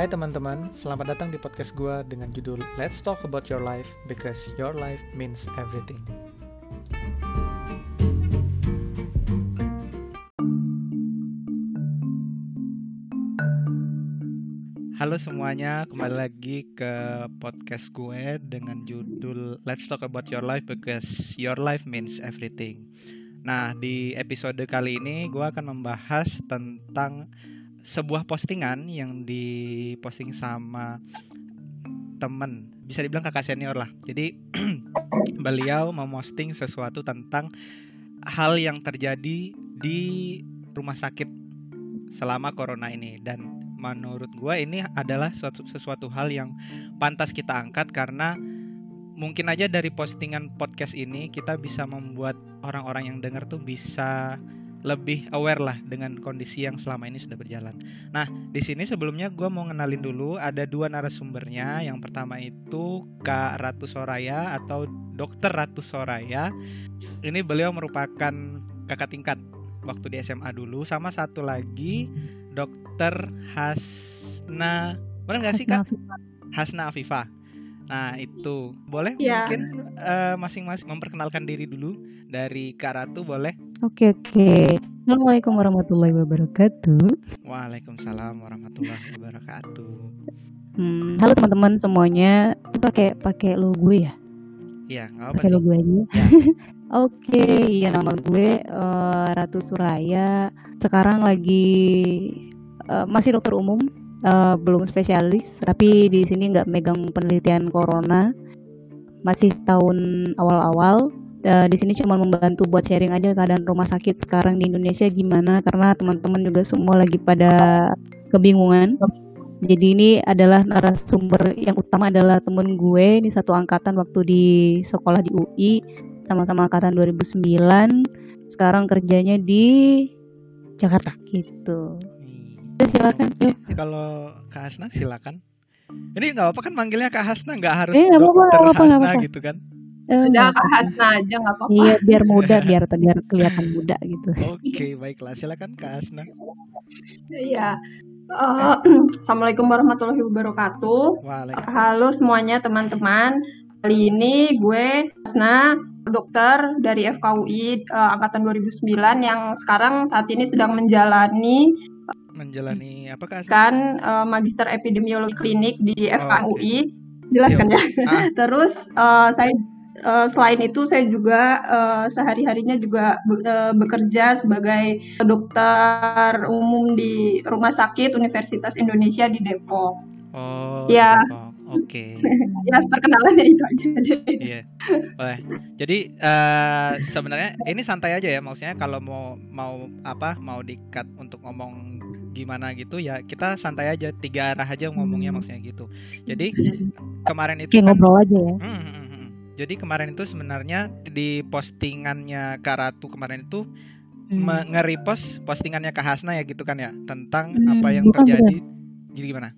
Hai teman-teman, selamat datang di podcast gue dengan judul Let's Talk About Your Life Because Your Life Means Everything. Halo semuanya, kembali lagi ke podcast gue dengan judul Let's Talk About Your Life Because Your Life Means Everything. Nah, di episode kali ini gue akan membahas tentang sebuah postingan yang diposting sama temen. Bisa dibilang kakak senior lah. Jadi beliau memosting sesuatu tentang hal yang terjadi di rumah sakit selama corona ini. Dan menurut gue ini adalah sesuatu, sesuatu hal yang pantas kita angkat karena mungkin aja dari postingan podcast ini kita bisa membuat orang-orang yang dengar tuh bisa lebih aware lah dengan kondisi yang selama ini sudah berjalan. Nah, di sini sebelumnya gue mau ngenalin dulu ada dua narasumbernya. Yang pertama itu Kak Ratu Soraya atau Dokter Ratu Soraya. Ini beliau merupakan kakak tingkat waktu di SMA dulu. Sama satu lagi Dokter Hasna, benar nggak sih Kak? Hasna Afifah. Nah itu boleh ya. mungkin uh, masing-masing memperkenalkan diri dulu dari Kak Ratu boleh? Oke oke. Assalamualaikum warahmatullahi wabarakatuh. Waalaikumsalam warahmatullahi wabarakatuh. Hmm, halo teman-teman semuanya. Pakai pakai lo gue ya? Iya nggak apa pakai lo gue aja. Ya. oke, iya nama gue uh, Ratu Suraya. Sekarang lagi uh, masih dokter umum uh, belum spesialis tapi di sini nggak megang penelitian corona masih tahun awal-awal uh, di sini cuma membantu buat sharing aja keadaan rumah sakit sekarang di Indonesia gimana karena teman-teman juga semua lagi pada kebingungan. Jadi ini adalah narasumber yang utama adalah temen gue ini satu angkatan waktu di sekolah di UI sama-sama angkatan 2009 sekarang kerjanya di Jakarta gitu. Silakan. Kalau Kak Hasna silakan. Ini nggak apa kan manggilnya Kak Hasna nggak harus eh, dokter apa, apa, Hasna apa. gitu kan eh, Udah Kak Hasna aja nggak apa-apa Iya biar muda biar biar kelihatan muda gitu Oke okay, baiklah silakan Kak Hasna Iya uh, Assalamualaikum warahmatullahi wabarakatuh Halo semuanya teman-teman Kali ini gue Hasna dokter dari FKUI uh, eh, angkatan 2009 yang sekarang saat ini sedang menjalani menjalani apa kak? Kan uh, magister epidemiologi klinik di FKUI. Oh, okay. Jelas kan ya? Ah. Terus uh, saya uh, selain itu saya juga uh, sehari-harinya juga be uh, bekerja sebagai dokter umum di Rumah Sakit Universitas Indonesia di Depok. Oh, ya. Oke. Okay. ya perkenalannya itu aja deh. Iya. Boleh. Jadi uh, sebenarnya ini santai aja ya maksudnya kalau mau mau apa mau dikat untuk ngomong gimana gitu ya kita santai aja tiga arah aja ngomongnya maksudnya gitu jadi kemarin itu Kayak kan, ngobrol aja ya hmm, hmm, hmm. Jadi kemarin itu sebenarnya di postingannya Karatu kemarin itu hmm. nge-repost postingannya Kak Hasna ya gitu kan ya tentang hmm, apa yang terjadi bukan. jadi gimana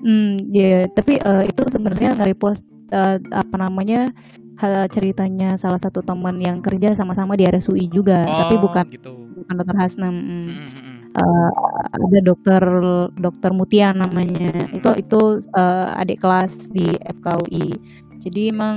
hmm ya yeah, tapi uh, itu sebenarnya nge-repost uh, apa namanya hal ceritanya salah satu teman yang kerja sama-sama di RSUI juga oh, tapi bukan gitu. bukan dokter Hasna hmm. Hmm, hmm uh, ada dokter dokter Mutia namanya itu itu uh, adik kelas di FKUI jadi emang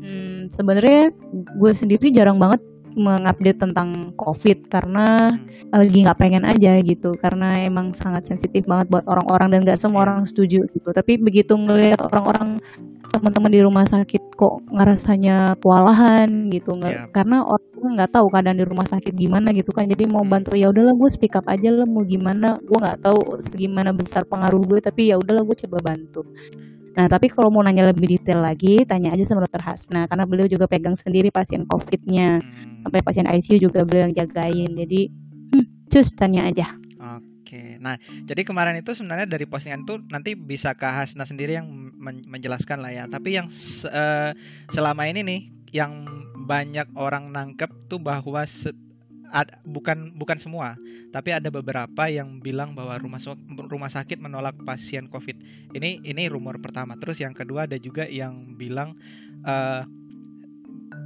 hmm, sebenarnya gue sendiri jarang banget mengupdate tentang COVID karena lagi nggak pengen aja gitu. Karena emang sangat sensitif banget buat orang-orang dan nggak semua orang setuju gitu. Tapi begitu ngelihat orang-orang teman-teman di rumah sakit kok ngerasanya kewalahan gitu nggak yeah. karena orang nggak tahu keadaan di rumah sakit gimana gitu kan. Jadi mau bantu ya udahlah gue speak up aja lah mau gimana. Gue nggak tahu segimana besar pengaruh gue tapi ya udahlah gue coba bantu nah tapi kalau mau nanya lebih detail lagi tanya aja sama dokter Hasna karena beliau juga pegang sendiri pasien covidnya. Hmm. sampai pasien ICU juga beliau yang jagain. Jadi hmm, cus tanya aja. Oke, nah jadi kemarin itu sebenarnya dari postingan itu nanti bisa Kak Hasna sendiri yang men menjelaskan lah ya. Tapi yang se uh, selama ini nih yang banyak orang nangkep tuh bahwa ad, bukan bukan semua, tapi ada beberapa yang bilang bahwa rumah rumah sakit menolak pasien COVID. Ini ini rumor pertama. Terus yang kedua ada juga yang bilang uh,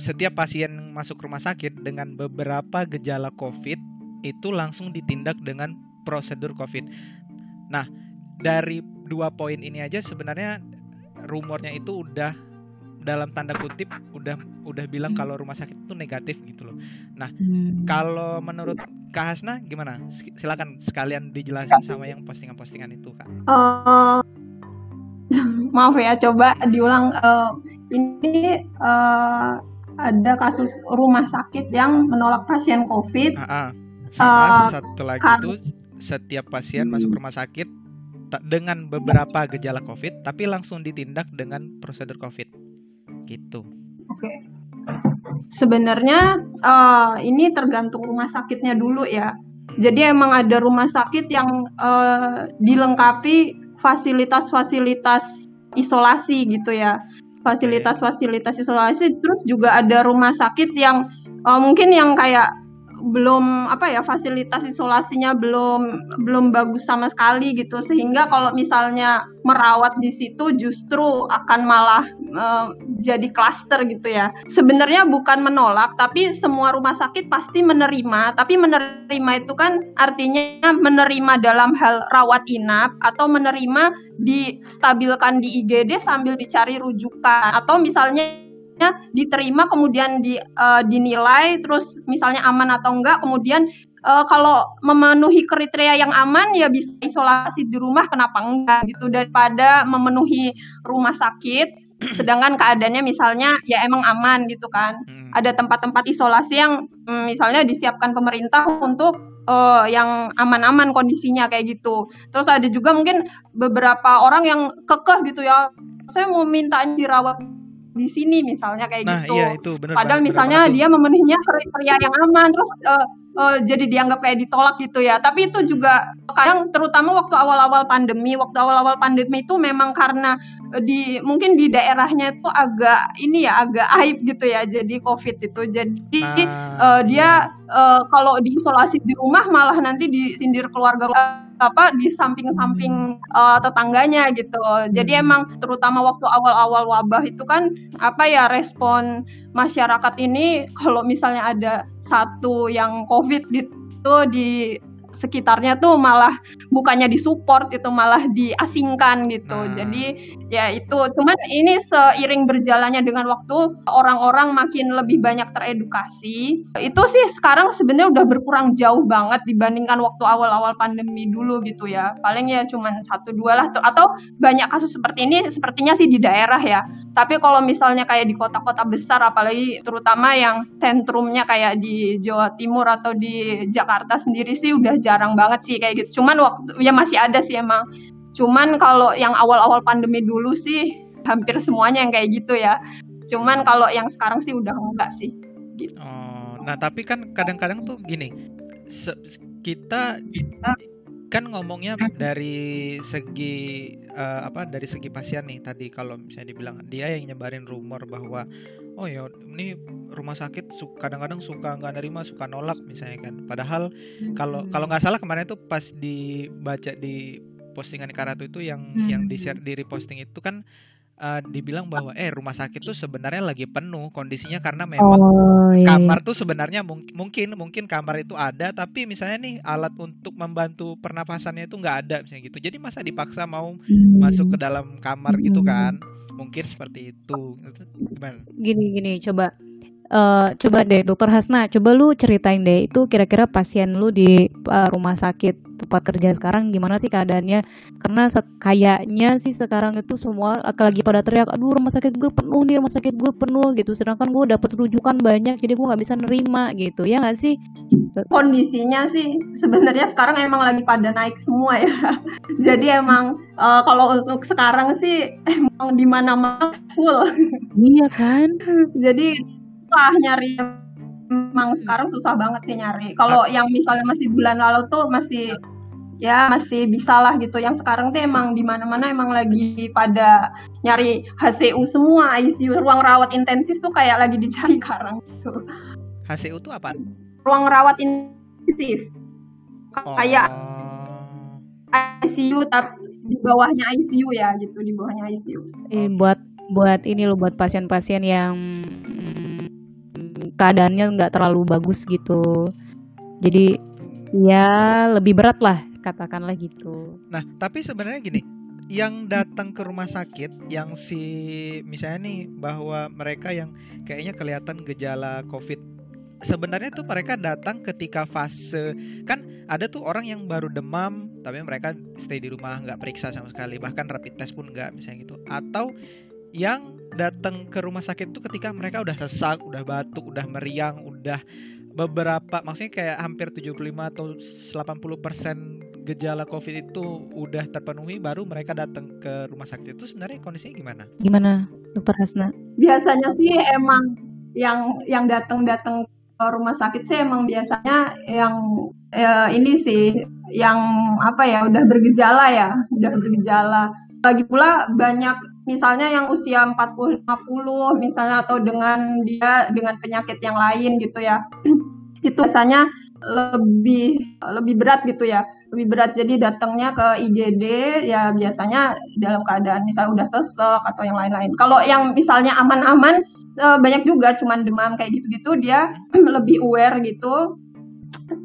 setiap pasien masuk rumah sakit dengan beberapa gejala COVID itu langsung ditindak dengan prosedur COVID. Nah, dari dua poin ini aja sebenarnya rumornya itu udah dalam tanda kutip udah udah bilang hmm. kalau rumah sakit itu negatif gitu loh. Nah, hmm. kalau menurut Kak Hasna gimana? Silakan sekalian dijelasin sama yang postingan-postingan itu, Kak. Uh, maaf ya, coba diulang. Uh, ini uh, ada kasus rumah sakit yang menolak pasien COVID. Uh, uh. Sama uh, satu lagi itu setiap pasien hmm. masuk rumah sakit dengan beberapa gejala COVID, tapi langsung ditindak dengan prosedur COVID gitu. Oke. Okay. Sebenarnya uh, ini tergantung rumah sakitnya dulu ya. Jadi emang ada rumah sakit yang uh, dilengkapi fasilitas-fasilitas isolasi gitu ya. Fasilitas-fasilitas isolasi terus juga ada rumah sakit yang uh, mungkin yang kayak belum apa ya fasilitas isolasinya belum belum bagus sama sekali gitu. Sehingga kalau misalnya merawat di situ justru akan malah uh, jadi klaster gitu ya. Sebenarnya bukan menolak tapi semua rumah sakit pasti menerima. Tapi menerima itu kan artinya menerima dalam hal rawat inap atau menerima distabilkan di IGD sambil dicari rujukan. Atau misalnya diterima kemudian di, uh, dinilai terus misalnya aman atau enggak kemudian uh, kalau memenuhi kriteria yang aman ya bisa isolasi di rumah kenapa enggak gitu daripada memenuhi rumah sakit. Sedangkan keadaannya misalnya ya emang aman gitu kan. Hmm. ada tempat-tempat isolasi yang mm, misalnya disiapkan pemerintah untuk uh, yang aman-aman kondisinya kayak gitu. Terus ada juga mungkin beberapa orang yang kekeh gitu ya. Saya mau minta dirawat di sini misalnya kayak nah, gitu. Iya, itu bener Padahal banget, misalnya bener dia memenuhinya kriteria yang aman terus uh, uh, jadi dianggap kayak ditolak gitu ya. Tapi itu juga kadang terutama waktu awal-awal pandemi, waktu awal-awal pandemi itu memang karena uh, di mungkin di daerahnya itu agak ini ya agak aib gitu ya. Jadi Covid itu. Jadi nah, uh, dia iya. uh, kalau diisolasi di rumah malah nanti disindir keluarga apa di samping-samping uh, tetangganya gitu. Jadi hmm. emang terutama waktu awal-awal wabah itu kan apa ya respon masyarakat ini kalau misalnya ada satu yang covid gitu di sekitarnya tuh malah bukannya disupport itu malah diasingkan gitu. Nah. Jadi ya itu cuman ini seiring berjalannya dengan waktu orang-orang makin lebih banyak teredukasi. Itu sih sekarang sebenarnya udah berkurang jauh banget dibandingkan waktu awal-awal pandemi dulu gitu ya. Paling ya cuman satu dua lah atau banyak kasus seperti ini sepertinya sih di daerah ya. Tapi kalau misalnya kayak di kota-kota besar apalagi terutama yang sentrumnya kayak di Jawa Timur atau di Jakarta sendiri sih udah jarang banget sih kayak gitu. Cuman waktu ya masih ada sih emang. Cuman kalau yang awal-awal pandemi dulu sih hampir semuanya yang kayak gitu ya. Cuman kalau yang sekarang sih udah enggak sih. Gitu. Oh, nah tapi kan kadang-kadang tuh gini, kita kan ngomongnya dari segi uh, apa dari segi pasien nih tadi kalau misalnya dibilang dia yang nyebarin rumor bahwa oh ya ini rumah sakit kadang-kadang suka nggak nerima suka nolak misalnya kan padahal kalau hmm. kalau nggak salah kemarin tuh pas dibaca di postingan Karatu itu yang hmm. yang di share di reposting itu kan uh, dibilang bahwa eh rumah sakit tuh sebenarnya lagi penuh kondisinya karena memang oh, iya. kamar tuh sebenarnya mung mungkin mungkin kamar itu ada tapi misalnya nih alat untuk membantu pernapasannya itu nggak ada misalnya gitu jadi masa dipaksa mau hmm. masuk ke dalam kamar hmm. gitu kan mungkin seperti itu. Gimana? Gini gini coba uh, coba deh dokter Hasna coba lu ceritain deh itu kira-kira pasien lu di uh, rumah sakit tempat kerja sekarang gimana sih keadaannya? Karena kayaknya sih sekarang itu semua lagi pada teriak aduh rumah sakit gue penuh nih rumah sakit gue penuh gitu. Sedangkan gue dapet rujukan banyak jadi gue nggak bisa nerima gitu. Ya nggak sih? Kondisinya sih sebenarnya sekarang emang lagi pada naik semua ya. Jadi emang uh, kalau untuk sekarang sih emang di mana-mana full. Iya kan? Jadi susah nyari emang sekarang susah banget sih nyari. Kalau yang misalnya masih bulan lalu tuh masih ya masih bisa lah gitu. Yang sekarang tuh emang di mana-mana emang lagi pada nyari HCU semua, ICU, ruang rawat intensif tuh kayak lagi dicari sekarang gitu. HCU tuh apa? Ruang rawat intensif. Oh. Kayak ICU tapi di bawahnya ICU ya gitu, di bawahnya ICU. Eh, buat buat ini loh buat pasien-pasien yang keadaannya nggak terlalu bagus gitu jadi ya lebih berat lah katakanlah gitu. Nah, tapi sebenarnya gini, yang datang ke rumah sakit yang si misalnya nih bahwa mereka yang kayaknya kelihatan gejala COVID sebenarnya tuh mereka datang ketika fase kan ada tuh orang yang baru demam tapi mereka stay di rumah nggak periksa sama sekali bahkan rapid test pun nggak misalnya gitu atau yang datang ke rumah sakit tuh ketika mereka udah sesak udah batuk udah meriang udah beberapa maksudnya kayak hampir 75 atau 80 persen gejala COVID itu udah terpenuhi baru mereka datang ke rumah sakit itu sebenarnya kondisinya gimana? Gimana, Dokter Hasna? Biasanya sih emang yang yang datang-datang ke rumah sakit sih emang biasanya yang ya, ini sih yang apa ya udah bergejala ya, udah bergejala. Lagi pula banyak misalnya yang usia 40 50 misalnya atau dengan dia dengan penyakit yang lain gitu ya. itu biasanya lebih lebih berat gitu ya. Lebih berat. Jadi datangnya ke IGD ya biasanya dalam keadaan misalnya udah sesek atau yang lain-lain. Kalau yang misalnya aman-aman eh, banyak juga cuman demam kayak gitu-gitu dia lebih aware gitu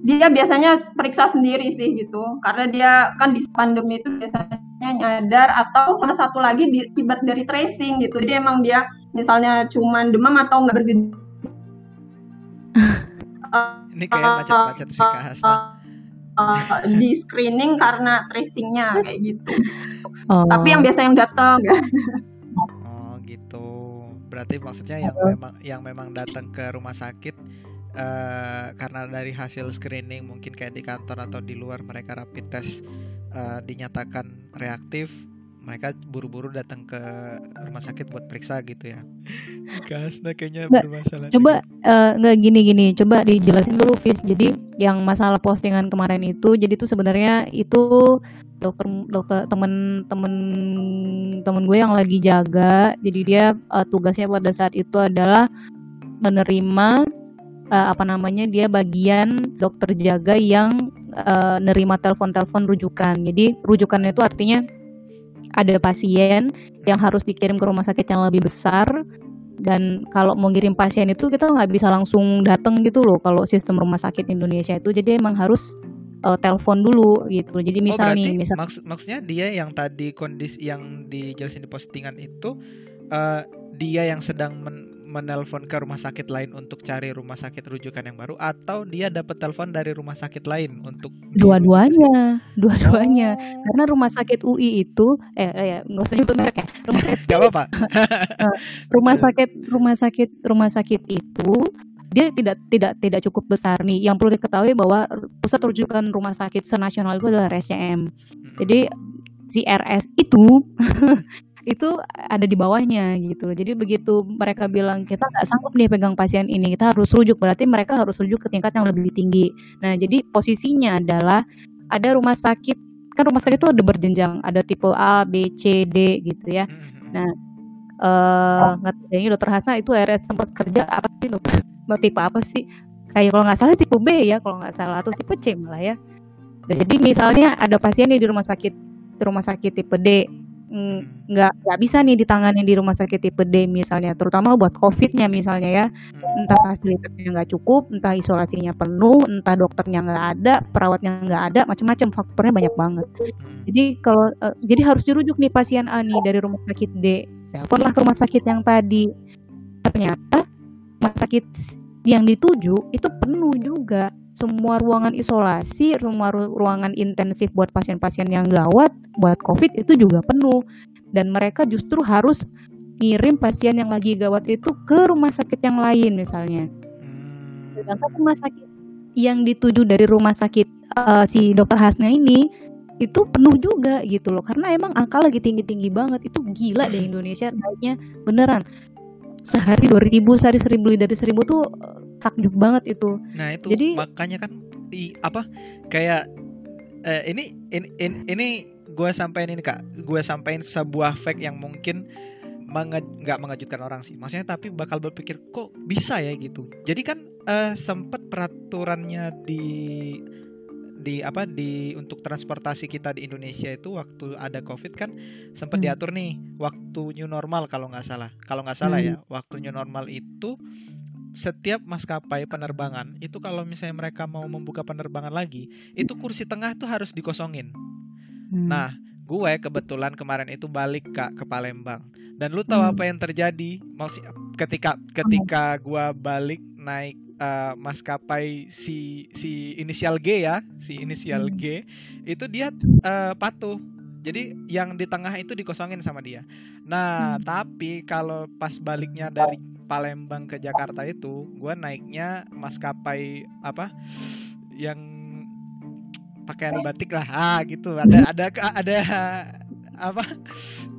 dia biasanya periksa sendiri sih gitu karena dia kan di pandemi itu biasanya nyadar atau sama satu lagi akibat dari tracing gitu jadi emang dia misalnya cuman demam atau nggak bergejala ini kayak macet-macet sih Kak Hasna. Uh, di screening karena tracingnya kayak gitu. Oh. Tapi yang biasa yang datang. oh gitu. Berarti maksudnya yang memang yang memang datang ke rumah sakit uh, karena dari hasil screening mungkin kayak di kantor atau di luar mereka rapid test uh, dinyatakan reaktif mereka buru-buru datang ke rumah sakit buat periksa gitu ya. Kasna kayaknya nggak, bermasalah. Coba uh, nggak gini-gini, coba dijelasin dulu Fis. Jadi yang masalah postingan kemarin itu, jadi itu sebenarnya itu dokter dokter temen temen temen gue yang lagi jaga. Jadi dia uh, tugasnya pada saat itu adalah menerima uh, apa namanya dia bagian dokter jaga yang uh, nerima telepon-telepon rujukan. Jadi rujukan itu artinya ada pasien yang harus dikirim ke rumah sakit yang lebih besar. Dan kalau mau ngirim pasien itu kita nggak bisa langsung datang gitu loh kalau sistem rumah sakit Indonesia itu. Jadi emang harus uh, telepon dulu gitu. Jadi misal oh, nih misal maks maksudnya dia yang tadi kondisi yang dijelasin di postingan itu uh, dia yang sedang men menelpon ke rumah sakit lain untuk cari rumah sakit rujukan yang baru atau dia dapat telepon dari rumah sakit lain untuk dua-duanya dua-duanya oh. karena rumah sakit UI itu eh, eh ya nggak usah nyebut merek ya rumah sakit Gak apa-apa eh, rumah sakit rumah sakit rumah sakit itu dia tidak tidak tidak cukup besar nih. Yang perlu diketahui bahwa pusat rujukan rumah sakit senasional itu adalah RSCM. Jadi si RS itu itu ada di bawahnya gitu. Jadi begitu mereka bilang kita nggak sanggup nih pegang pasien ini, kita harus rujuk berarti mereka harus rujuk ke tingkat yang lebih tinggi. Nah jadi posisinya adalah ada rumah sakit kan rumah sakit itu ada berjenjang, ada tipe A, B, C, D gitu ya. Hmm. Nah eh uh, ini dokter Hasna itu RS tempat kerja apa sih dokter? Tipe apa sih? Kayak kalau nggak salah tipe B ya, kalau nggak salah atau tipe C malah ya. Jadi misalnya ada pasien nih di rumah sakit rumah sakit tipe D Hmm. nggak nggak bisa nih ditangani di rumah sakit tipe D misalnya terutama buat covidnya misalnya ya hmm. entah fasilitasnya nggak cukup entah isolasinya penuh entah dokternya nggak ada perawatnya nggak ada macam-macam faktornya banyak banget hmm. jadi kalau uh, jadi harus dirujuk nih pasien A nih dari rumah sakit D teleponlah ke rumah sakit yang tadi ternyata rumah sakit yang dituju itu penuh juga semua ruangan isolasi, semua ruangan intensif buat pasien-pasien yang gawat, buat COVID itu juga penuh. Dan mereka justru harus ngirim pasien yang lagi gawat itu ke rumah sakit yang lain misalnya. Hmm. Sedangkan rumah sakit yang dituju dari rumah sakit uh, si dokter Hasna ini itu penuh juga gitu loh karena emang angka lagi tinggi-tinggi banget itu gila deh Indonesia naiknya beneran sehari 2000 sehari 1000 dari 1000 tuh takjub banget itu. Nah itu jadi makanya kan di apa kayak eh, ini ini ini, ini gue sampaikan ini kak, gue sampaikan sebuah fact yang mungkin nggak nggak mengejutkan orang sih. Maksudnya tapi bakal berpikir kok bisa ya gitu. Jadi kan eh, sempat peraturannya di di apa di untuk transportasi kita di Indonesia itu waktu ada covid kan sempat hmm. diatur nih waktu new normal kalau nggak salah kalau nggak salah hmm. ya waktu new normal itu setiap maskapai penerbangan itu kalau misalnya mereka mau membuka penerbangan lagi, itu kursi tengah tuh harus dikosongin. Hmm. Nah, gue kebetulan kemarin itu balik kak ke Palembang. Dan lu tahu hmm. apa yang terjadi? Maksud ketika ketika gue balik naik uh, maskapai si si inisial G ya, si inisial hmm. G itu dia uh, patuh jadi yang di tengah itu dikosongin sama dia. Nah, hmm. tapi kalau pas baliknya dari Palembang ke Jakarta itu, gue naiknya maskapai apa? Yang pakaian batik lah, ah gitu. Ada ada ada apa?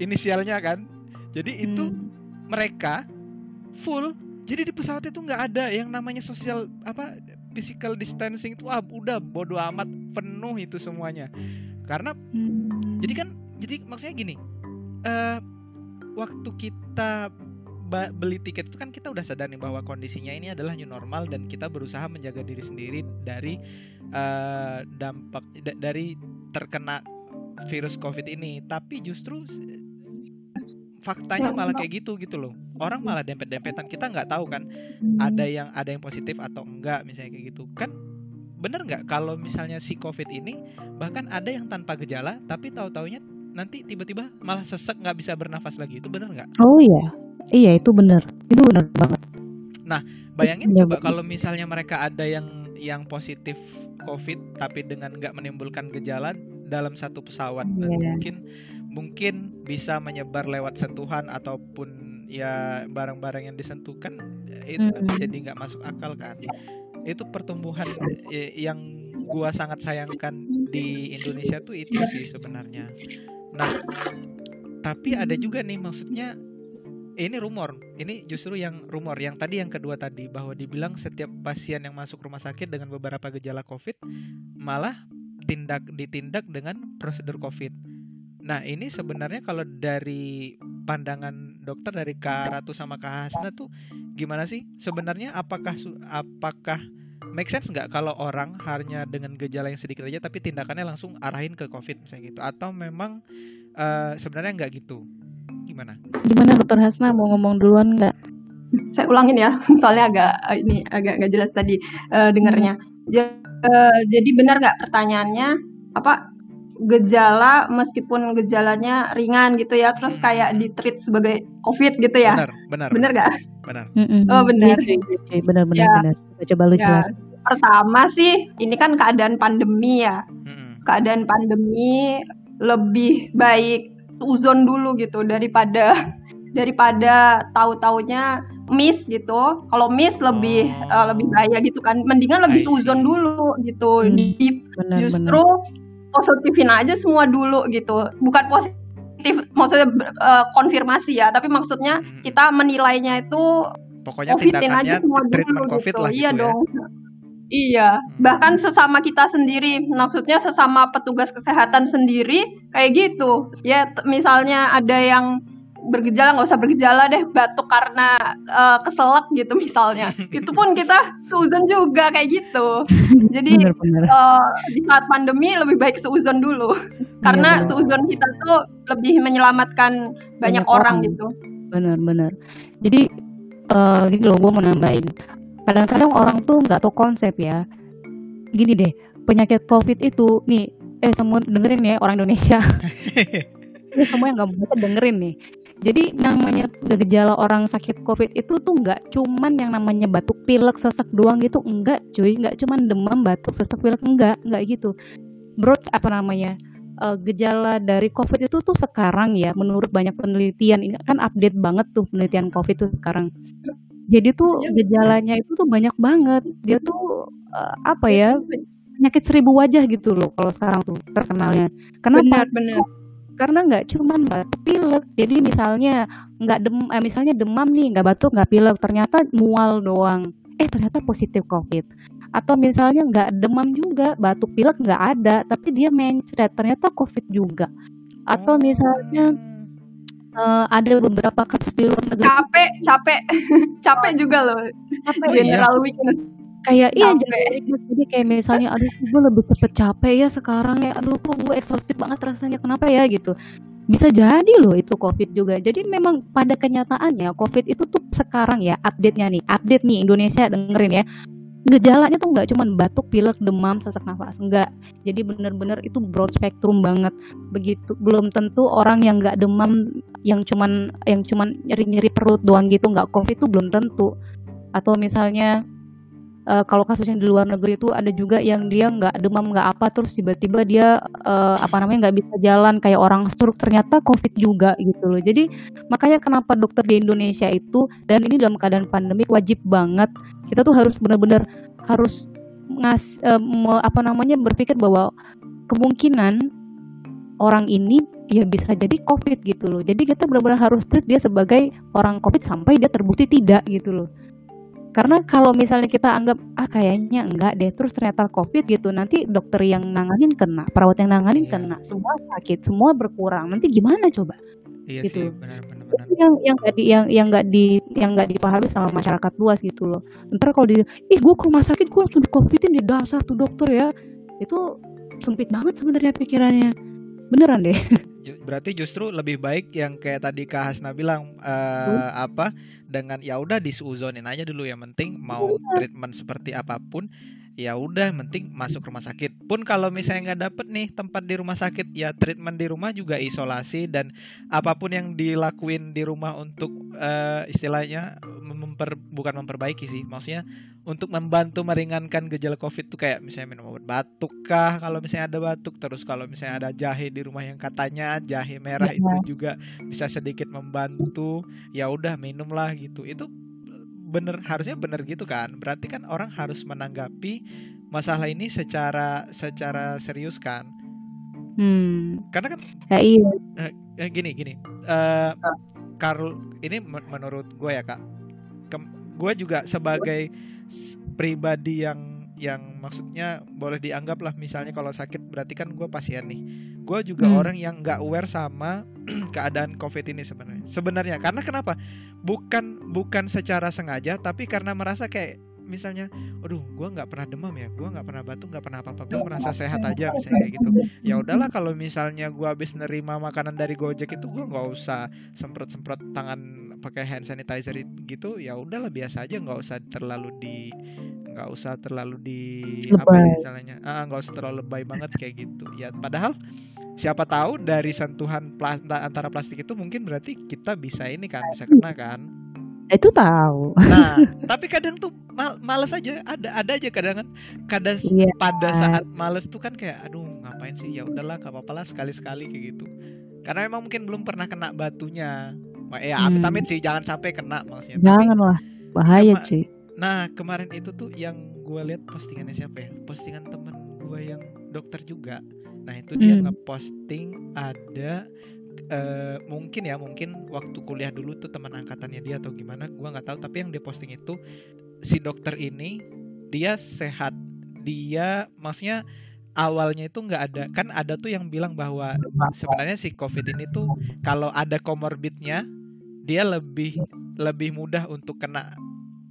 Inisialnya kan. Jadi itu hmm. mereka full. Jadi di pesawat itu nggak ada yang namanya sosial apa physical distancing itu ah, udah bodoh amat penuh itu semuanya karena hmm. jadi kan jadi maksudnya gini uh, waktu kita beli tiket itu kan kita udah sadar nih bahwa kondisinya ini adalah new normal dan kita berusaha menjaga diri sendiri dari uh, dampak da dari terkena virus covid ini. Tapi justru faktanya malah kayak gitu gitu loh. Orang malah dempet-dempetan. Kita nggak tahu kan ada yang ada yang positif atau enggak misalnya kayak gitu. Kan bener nggak kalau misalnya si covid ini bahkan ada yang tanpa gejala tapi tahu-taunya nanti tiba-tiba malah sesek nggak bisa bernafas lagi itu bener nggak? Oh iya, iya itu bener, itu bener banget. Nah bayangin ya, coba kalau misalnya mereka ada yang yang positif covid tapi dengan nggak menimbulkan gejala dalam satu pesawat yeah. dan mungkin mungkin bisa menyebar lewat sentuhan ataupun ya barang-barang yang disentuhkan itu mm -hmm. jadi nggak masuk akal kan itu pertumbuhan yang gua sangat sayangkan di Indonesia tuh itu sih sebenarnya. Nah, tapi ada juga nih maksudnya ini rumor. Ini justru yang rumor yang tadi yang kedua tadi bahwa dibilang setiap pasien yang masuk rumah sakit dengan beberapa gejala Covid malah tindak ditindak dengan prosedur Covid. Nah, ini sebenarnya kalau dari pandangan dokter dari Kak Ratu sama Kak Hasna tuh gimana sih? Sebenarnya apakah apakah make sense nggak kalau orang hanya dengan gejala yang sedikit aja tapi tindakannya langsung arahin ke COVID misalnya gitu? Atau memang uh, sebenarnya nggak gitu? Gimana? Gimana dokter Hasna mau ngomong duluan nggak? Saya ulangin ya, soalnya agak ini agak nggak jelas tadi uh, dengarnya. Hmm. Uh, jadi benar nggak pertanyaannya apa gejala meskipun gejalanya ringan gitu ya terus hmm. kayak di treat sebagai covid gitu ya benar benar benar gak benar oh benar iya, iya, iya, benar benar ya. benar coba lu ya. jelas pertama sih ini kan keadaan pandemi ya hmm. keadaan pandemi lebih baik uzon dulu gitu daripada daripada tahu-taunya miss gitu. Kalau miss lebih oh. uh, lebih bahaya gitu kan. Mendingan lebih uzon dulu gitu. Hmm, Di, bener, justru bener positifin aja semua dulu gitu bukan positif maksudnya uh, konfirmasi ya tapi maksudnya hmm. kita menilainya itu pokoknya COVIDin aja semua dulu COVID gitu. lah iya gitu ya. dong ya. Iya, hmm. bahkan sesama kita sendiri, maksudnya sesama petugas kesehatan sendiri kayak gitu. Ya, misalnya ada yang bergejala nggak usah bergejala deh batuk karena uh, keselak gitu misalnya. Itu pun kita seuzon juga kayak gitu. Jadi bener, bener. Uh, di saat pandemi lebih baik seuzon dulu. Karena ya, seuzon kita tuh lebih menyelamatkan banyak, banyak orang, orang. gitu. Benar-benar jadi uh, gini loh gue mau nambahin. Kadang-kadang orang tuh nggak tahu konsep ya. Gini deh penyakit covid itu nih eh semua dengerin ya orang Indonesia. Semua yang nggak bisa dengerin nih jadi namanya gejala orang sakit COVID itu tuh nggak cuman yang namanya batuk pilek sesak doang gitu, enggak cuy, nggak cuman demam batuk sesak pilek enggak, enggak gitu. Bro, apa namanya? Uh, gejala dari COVID itu tuh sekarang ya, menurut banyak penelitian, ini kan update banget tuh penelitian COVID tuh sekarang. Jadi tuh iya, gejalanya itu tuh banyak banget. Dia tuh uh, apa ya? penyakit seribu wajah gitu loh kalau sekarang tuh terkenalnya. Kenapa? Benar, benar karena nggak cuma batuk pilek. Jadi misalnya nggak dem eh, misalnya demam nih nggak batuk nggak pilek. Ternyata mual doang. Eh ternyata positif covid. Atau misalnya nggak demam juga batuk pilek nggak ada. Tapi dia mencret ternyata covid juga. Atau misalnya uh, ada beberapa kasus di luar negeri. Capek capek. Capek juga loh. Capek. General iya. weakness kayak iya jadi kayak misalnya aduh gue lebih cepet capek ya sekarang ya? Aduh kok gue exhausted banget rasanya? Kenapa ya? Gitu. Bisa jadi loh itu covid juga. Jadi memang pada kenyataannya covid itu tuh sekarang ya update-nya nih update nih Indonesia dengerin ya. Gejalanya tuh nggak cuma batuk pilek demam sesak nafas enggak jadi bener-bener itu broad spectrum banget. Begitu belum tentu orang yang nggak demam yang cuman yang cuman nyeri-nyeri perut doang gitu nggak covid itu belum tentu. Atau misalnya uh, kalau kasusnya di luar negeri itu ada juga yang dia nggak demam nggak apa terus tiba-tiba dia uh, apa namanya nggak bisa jalan kayak orang stroke. Ternyata covid juga gitu loh. Jadi makanya kenapa dokter di Indonesia itu dan ini dalam keadaan pandemik wajib banget kita tuh harus benar-benar harus ngas uh, apa namanya berpikir bahwa kemungkinan orang ini ya bisa jadi covid gitu loh. Jadi kita benar-benar harus treat dia sebagai orang covid sampai dia terbukti tidak gitu loh karena kalau misalnya kita anggap ah kayaknya enggak deh terus ternyata covid gitu nanti dokter yang nanganin kena perawat yang nanganin iya. kena semua sakit semua berkurang nanti gimana coba? Iya gitu. sih benar benar yang yang nggak di yang yang nggak di yang nggak dipahami sama masyarakat luas gitu loh. Ntar kalau di ih gua ke rumah sakit gua langsung di covidin di dasar tuh dokter ya. Itu sempit banget sebenarnya pikirannya beneran deh. Berarti justru lebih baik yang kayak tadi Kak Hasna bilang uh, apa dengan ya udah disuzonin aja dulu. Yang penting mau iya. treatment seperti apa pun ya udah penting masuk rumah sakit. Pun kalau misalnya nggak dapet nih tempat di rumah sakit ya treatment di rumah juga isolasi dan apa pun yang dilakuin di rumah untuk uh, istilahnya memper bukan memperbaiki sih maksudnya untuk membantu meringankan gejala covid tuh kayak misalnya minum obat batuk kah kalau misalnya ada batuk. Terus kalau misalnya ada jahe di rumah yang katanya jahe merah ya. itu juga bisa sedikit membantu. Ya udah minumlah gitu. Itu bener harusnya bener gitu kan. Berarti kan orang harus menanggapi masalah ini secara secara serius kan. Hmm. karena kan ya, iya. Eh, gini gini. Uh, Karl ini menurut gue ya kak. Gue juga sebagai pribadi yang yang maksudnya boleh dianggap lah misalnya kalau sakit berarti kan gue pasien nih gue juga hmm. orang yang nggak aware sama keadaan covid ini sebenarnya sebenarnya karena kenapa bukan bukan secara sengaja tapi karena merasa kayak misalnya, aduh, gue nggak pernah demam ya, gue nggak pernah batuk, nggak pernah apa-apa, gue merasa sehat aja misalnya kayak gitu. Ya udahlah kalau misalnya gue habis nerima makanan dari Gojek itu gue nggak usah semprot-semprot tangan pakai hand sanitizer gitu, ya udahlah biasa aja, nggak usah terlalu di nggak usah terlalu di lebay. apa misalnya ah nggak usah terlalu lebay banget kayak gitu. Ya padahal siapa tahu dari sentuhan plas antara plastik itu mungkin berarti kita bisa ini kan bisa kena kan. Itu tahu. Nah tapi kadang tuh mal males aja ada ada aja kadang kan. Kadang yeah. pada saat males tuh kan kayak aduh ngapain sih? Ya udahlah gak apa-apa lah sekali sekali kayak gitu. Karena memang mungkin belum pernah kena batunya. Ya hmm. amit-amit sih jangan sampai kena maksudnya jangan lah bahaya cuy Nah kemarin itu tuh yang gue lihat postingannya siapa ya? Postingan temen gue yang dokter juga. Nah itu dia mm. ngeposting ada uh, mungkin ya mungkin waktu kuliah dulu tuh teman angkatannya dia atau gimana gue nggak tahu. Tapi yang dia posting itu si dokter ini dia sehat. Dia maksudnya awalnya itu nggak ada kan ada tuh yang bilang bahwa sebenarnya si covid ini tuh kalau ada komorbidnya dia lebih lebih mudah untuk kena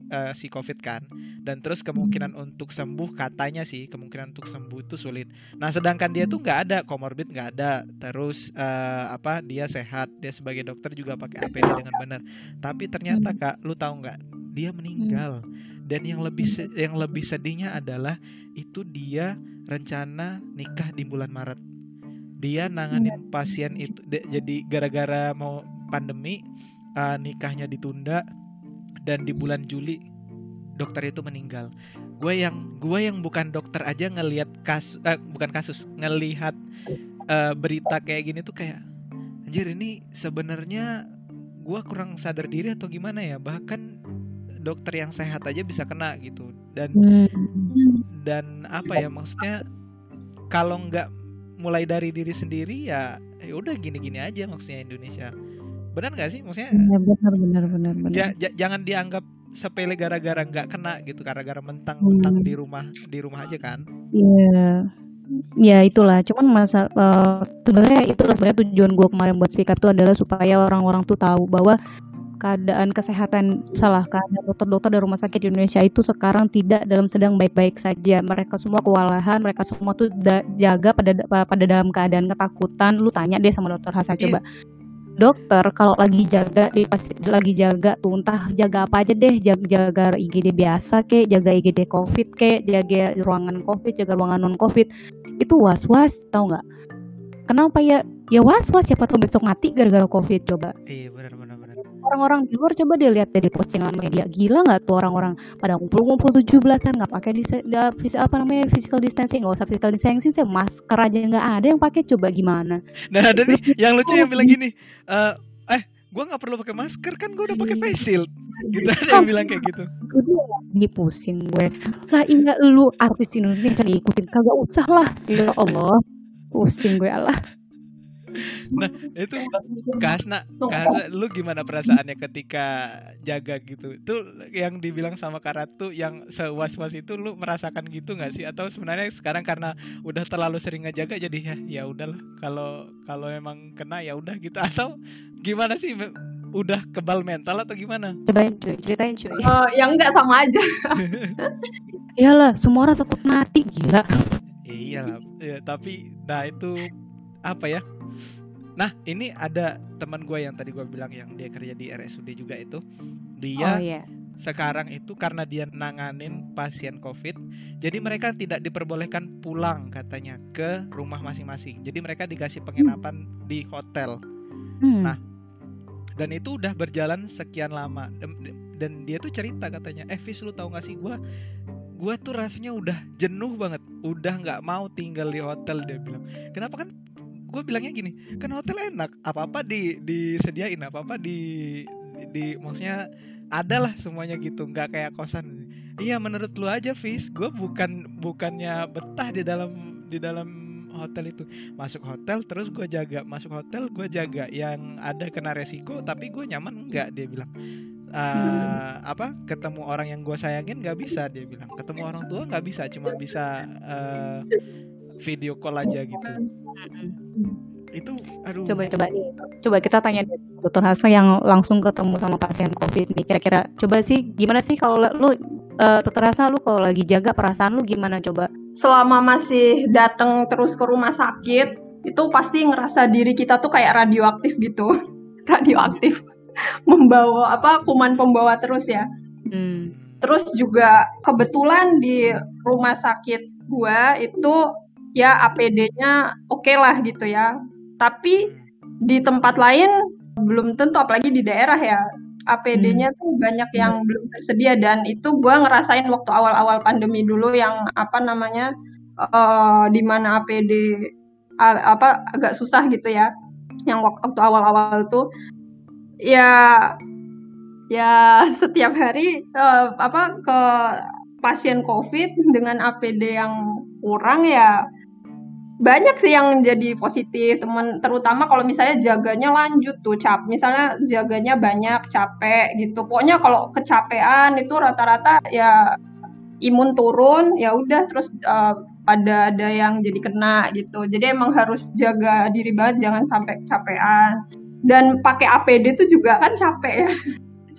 uh, si COVID kan. Dan terus kemungkinan untuk sembuh katanya sih kemungkinan untuk sembuh itu sulit. Nah sedangkan dia tuh nggak ada komorbid nggak ada. Terus uh, apa dia sehat. Dia sebagai dokter juga pakai APD dengan benar. Tapi ternyata kak lu tahu nggak? Dia meninggal. Dan yang lebih yang lebih sedihnya adalah itu dia rencana nikah di bulan Maret. Dia nanganin pasien itu jadi gara-gara mau pandemi uh, nikahnya ditunda dan di bulan Juli dokter itu meninggal. Gue yang gue yang bukan dokter aja ngelihat kasus eh, bukan kasus ngelihat uh, berita kayak gini tuh kayak anjir ini sebenarnya gue kurang sadar diri atau gimana ya bahkan dokter yang sehat aja bisa kena gitu dan hmm. dan apa ya maksudnya kalau nggak mulai dari diri sendiri ya ya udah gini-gini aja maksudnya Indonesia benar gak sih maksudnya ya, benar benar benar benar ja, ja, jangan dianggap sepele gara-gara nggak kena gitu gara-gara mentang-mentang hmm. di rumah di rumah aja kan iya ya itulah cuman masa uh, sebenarnya itu sebenarnya tujuan gue kemarin buat speak up tuh adalah supaya orang-orang tuh tahu bahwa keadaan kesehatan salah keadaan dokter-dokter dari rumah sakit di Indonesia itu sekarang tidak dalam sedang baik-baik saja. Mereka semua kewalahan, mereka semua tuh jaga pada pada dalam keadaan ketakutan. Lu tanya deh sama dokter Hasan iya. coba. Dokter kalau lagi jaga di lagi jaga tuh entah jaga apa aja deh, jaga, jaga IGD biasa kek, jaga IGD COVID kek, jaga ruangan COVID, jaga ruangan non COVID. Itu was-was, tau nggak? Kenapa ya? Ya was-was siapa tahu besok mati gara-gara COVID coba. Iya benar orang-orang di luar coba dia lihat dari postingan media. Gila nggak tuh orang-orang pada ngumpul-ngumpul tujuh belasan nggak pakai di apa namanya physical distancing. Nggak usah physical distancing sih masker aja nggak ada yang pakai coba gimana? Nah ada nih yang lucu yang bilang gini uh, eh gue nggak perlu pakai masker kan gue udah pakai face shield. Gitu ada yang bilang kayak gitu. ini pusing gue. Lah ingat lu artis Indonesia ikutin. Kagak usah lah. Ya Allah pusing gue Allah nah itu Kasna, Kasna lu gimana perasaannya ketika jaga gitu itu yang dibilang sama Karatu yang sewas-was itu lu merasakan gitu nggak sih atau sebenarnya sekarang karena udah terlalu sering ngejaga jadi ya ya udahlah kalau kalau emang kena ya udah gitu atau gimana sih udah kebal mental atau gimana? Ceritain cuy, ceritain cuy. Uh, yang enggak sama aja. Iyalah, semua orang takut mati gila. Iya, ya, tapi nah itu apa ya? Nah, ini ada teman gue yang tadi gue bilang yang dia kerja di RSUD juga itu. Dia oh, yeah. sekarang itu karena dia nanganin pasien COVID, jadi mereka tidak diperbolehkan pulang katanya ke rumah masing-masing. Jadi mereka dikasih penginapan hmm. di hotel. Hmm. Nah, dan itu udah berjalan sekian lama. Dan dia tuh cerita katanya, "Eh, Vis lu tahu gak sih gue gue tuh rasanya udah jenuh banget, udah nggak mau tinggal di hotel." Dia bilang, "Kenapa kan gue bilangnya gini kan hotel enak apa apa di disediain apa apa di, di, di maksudnya ada lah semuanya gitu nggak kayak kosan. Iya menurut lu aja Fis gue bukan bukannya betah di dalam di dalam hotel itu. Masuk hotel terus gue jaga masuk hotel gue jaga yang ada kena resiko tapi gue nyaman enggak dia bilang uh, apa ketemu orang yang gue sayangin nggak bisa dia bilang. Ketemu orang tua nggak bisa cuma bisa uh, video call aja gitu. Itu aduh. Coba coba nih. Coba kita tanya dokter Hasa yang langsung ketemu sama pasien covid nih kira-kira. Coba sih gimana sih kalau lu uh, dokter Hasa lu kalau lagi jaga perasaan lu gimana coba? Selama masih datang terus ke rumah sakit itu pasti ngerasa diri kita tuh kayak radioaktif gitu. Radioaktif membawa apa kuman pembawa terus ya hmm. terus juga kebetulan di rumah sakit gua itu ya APD-nya oke okay lah gitu ya. Tapi di tempat lain belum tentu apalagi di daerah ya. APD-nya hmm. tuh banyak yang belum tersedia dan itu gue ngerasain waktu awal-awal pandemi dulu yang apa namanya uh, di mana APD uh, apa agak susah gitu ya. Yang waktu awal-awal tuh ya ya setiap hari uh, apa ke pasien COVID dengan APD yang kurang ya banyak sih yang jadi positif. Teman terutama kalau misalnya jaganya lanjut tuh cap misalnya jaganya banyak capek gitu. Pokoknya kalau kecapean itu rata-rata ya imun turun ya udah terus uh, ada ada yang jadi kena gitu. Jadi emang harus jaga diri banget jangan sampai kecapean dan pakai APD itu juga kan capek ya.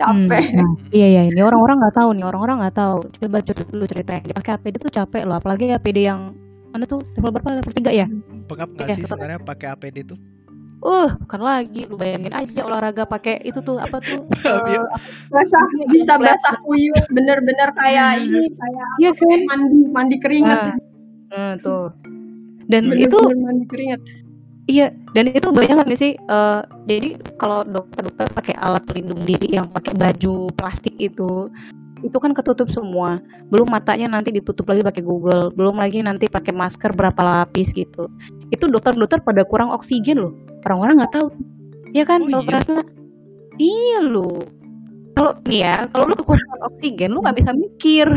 Capek. hmm, nah, iya iya. Ini orang-orang nggak tahu nih orang-orang nggak tahu. Coba cerita dulu ceritain. Pakai APD itu capek loh apalagi APD yang mana tuh? Level berapa? Level tiga ya? Pengap nggak ya, sih sebenarnya pakai APD tuh? Uh, bukan lagi. Lu bayangin aja olahraga pakai itu tuh apa tuh? Uh, basah bisa basah kuyup bener-bener kayak iya. ini kayak iya kan? mandi mandi keringat. Uh, uh, tuh. Dan bener -bener itu mandi keringat iya dan itu banyak nih sih uh, jadi kalau dokter-dokter pakai alat pelindung diri yang pakai baju plastik itu itu kan ketutup semua. Belum matanya nanti ditutup lagi pakai Google belum lagi nanti pakai masker berapa lapis gitu. Itu dokter-dokter pada kurang oksigen loh. Orang-orang nggak tahu. Ya kan oh, kalau iya? iya lo kalau ya kalau lu kekurangan oksigen lu nggak bisa mikir.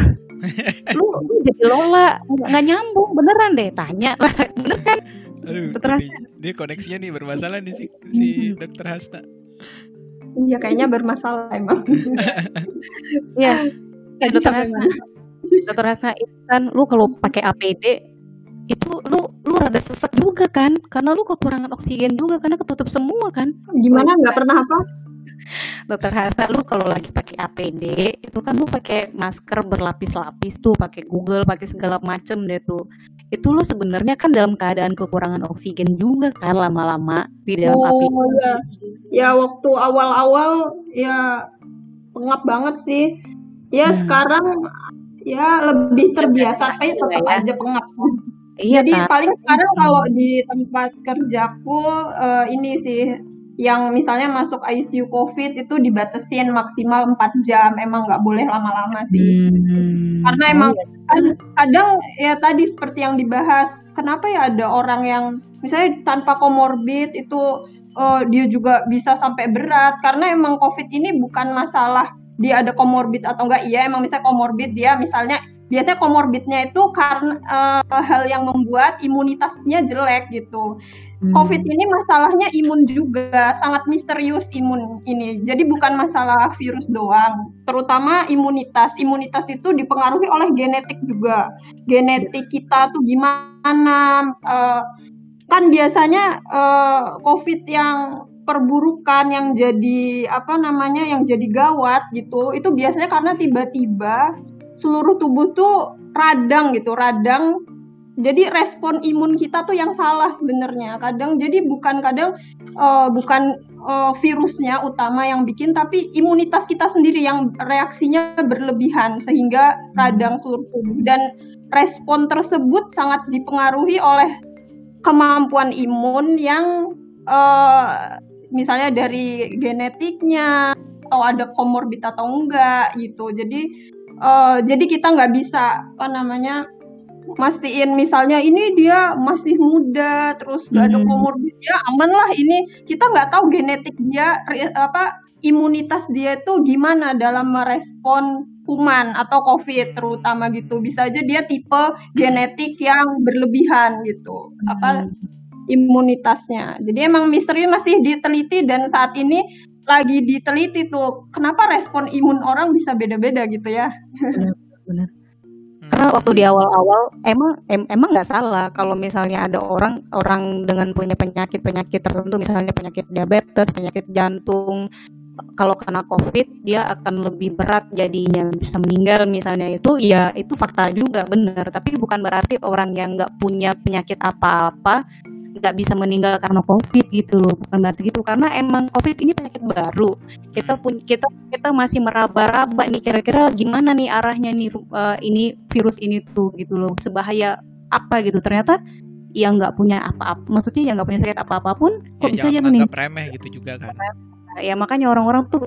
Lu, lu jadi lola nggak nyambung beneran deh tanya. Bener kan Aduh, dokter Hasna. dia koneksinya nih bermasalah nih si, si dokter Hasna Iya kayaknya bermasalah emang. Iya. ya, dokter Hasna. Dokter Hasna itu kan lu kalau pakai APD itu lu lu rada sesak juga kan karena lu kekurangan oksigen juga karena ketutup semua kan gimana nggak pernah apa dokter Hasta lu kalau lagi pakai APD itu kan lu pakai masker berlapis-lapis tuh pakai Google pakai segala macem deh tuh itu lu sebenarnya kan dalam keadaan kekurangan oksigen juga kan lama-lama di dalam oh, APD ya. ya waktu awal-awal ya pengap banget sih ya hmm. sekarang ya lebih terbiasa tapi tetap ya. aja pengap Iya, Jadi paling sekarang kalau di tempat kerjaku uh, ini sih yang misalnya masuk ICU COVID itu dibatasin maksimal 4 jam, emang nggak boleh lama-lama sih. Hmm. Karena emang oh, iya. kadang ya tadi seperti yang dibahas, kenapa ya ada orang yang misalnya tanpa komorbid itu uh, dia juga bisa sampai berat karena emang COVID ini bukan masalah dia ada komorbid atau enggak iya emang misalnya komorbid dia misalnya biasanya komorbidnya itu karena uh, hal yang membuat imunitasnya jelek gitu Hmm. COVID ini masalahnya imun juga, sangat misterius imun ini. Jadi bukan masalah virus doang, terutama imunitas. Imunitas itu dipengaruhi oleh genetik juga. Genetik kita tuh gimana? Uh, kan biasanya uh, COVID yang perburukan yang jadi apa namanya yang jadi gawat gitu itu biasanya karena tiba-tiba seluruh tubuh tuh radang gitu radang jadi respon imun kita tuh yang salah sebenarnya. Kadang jadi bukan kadang uh, bukan uh, virusnya utama yang bikin tapi imunitas kita sendiri yang reaksinya berlebihan sehingga radang seluruh tubuh. Dan respon tersebut sangat dipengaruhi oleh kemampuan imun yang uh, misalnya dari genetiknya atau ada komorbid atau enggak gitu. Jadi uh, jadi kita nggak bisa apa namanya mastiin misalnya ini dia masih muda terus gak ada komorbid ya aman lah ini. Kita nggak tahu genetik dia apa imunitas dia itu gimana dalam merespon kuman atau covid terutama gitu. Bisa aja dia tipe genetik yang berlebihan gitu. Apa imunitasnya. Jadi emang misteri masih diteliti dan saat ini lagi diteliti tuh kenapa respon imun orang bisa beda-beda gitu ya. Benar, benar karena waktu di awal-awal emang em, emang nggak salah kalau misalnya ada orang orang dengan punya penyakit penyakit tertentu misalnya penyakit diabetes penyakit jantung kalau kena covid dia akan lebih berat jadinya. Bisa meninggal misalnya itu ya itu fakta juga benar tapi bukan berarti orang yang nggak punya penyakit apa-apa nggak bisa meninggal karena covid gitu loh bukan berarti gitu. Karena emang covid ini penyakit baru. Kita pun kita kita masih meraba-raba nih kira-kira gimana nih arahnya nih uh, ini virus ini tuh gitu loh sebahaya apa gitu. Ternyata yang nggak punya apa-apa maksudnya yang nggak punya sakit apa-apa pun kok ya, bisa ya meninggal? remeh gitu juga kan. Ya makanya orang-orang tuh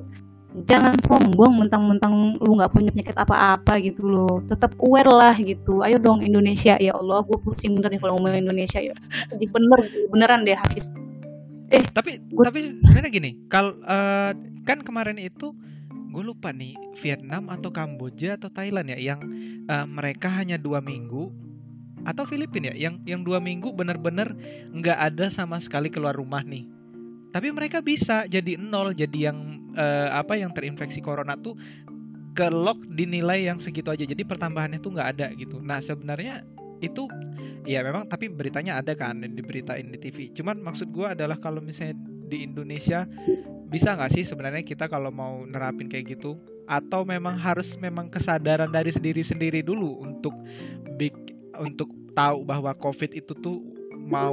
jangan sombong mentang-mentang lu nggak punya penyakit apa-apa gitu loh. Tetap aware lah gitu. Ayo dong Indonesia. Ya Allah gue pusing bener nih kalau ngomong Indonesia ya. Jadi bener beneran deh habis eh tapi gua... tapi sebenarnya gini kal uh, kan kemarin itu gue lupa nih Vietnam atau Kamboja atau Thailand ya yang uh, mereka hanya dua minggu atau Filipina ya yang yang dua minggu bener-bener nggak ada sama sekali keluar rumah nih tapi mereka bisa jadi nol jadi yang uh, apa yang terinfeksi corona tuh ke lock dinilai yang segitu aja. Jadi pertambahannya tuh nggak ada gitu. Nah sebenarnya itu ya memang tapi beritanya ada kan di beritain di TV cuman maksud gue adalah kalau misalnya di Indonesia bisa nggak sih sebenarnya kita kalau mau nerapin kayak gitu? Atau memang harus memang kesadaran dari sendiri sendiri dulu untuk big untuk tahu bahwa COVID itu tuh mau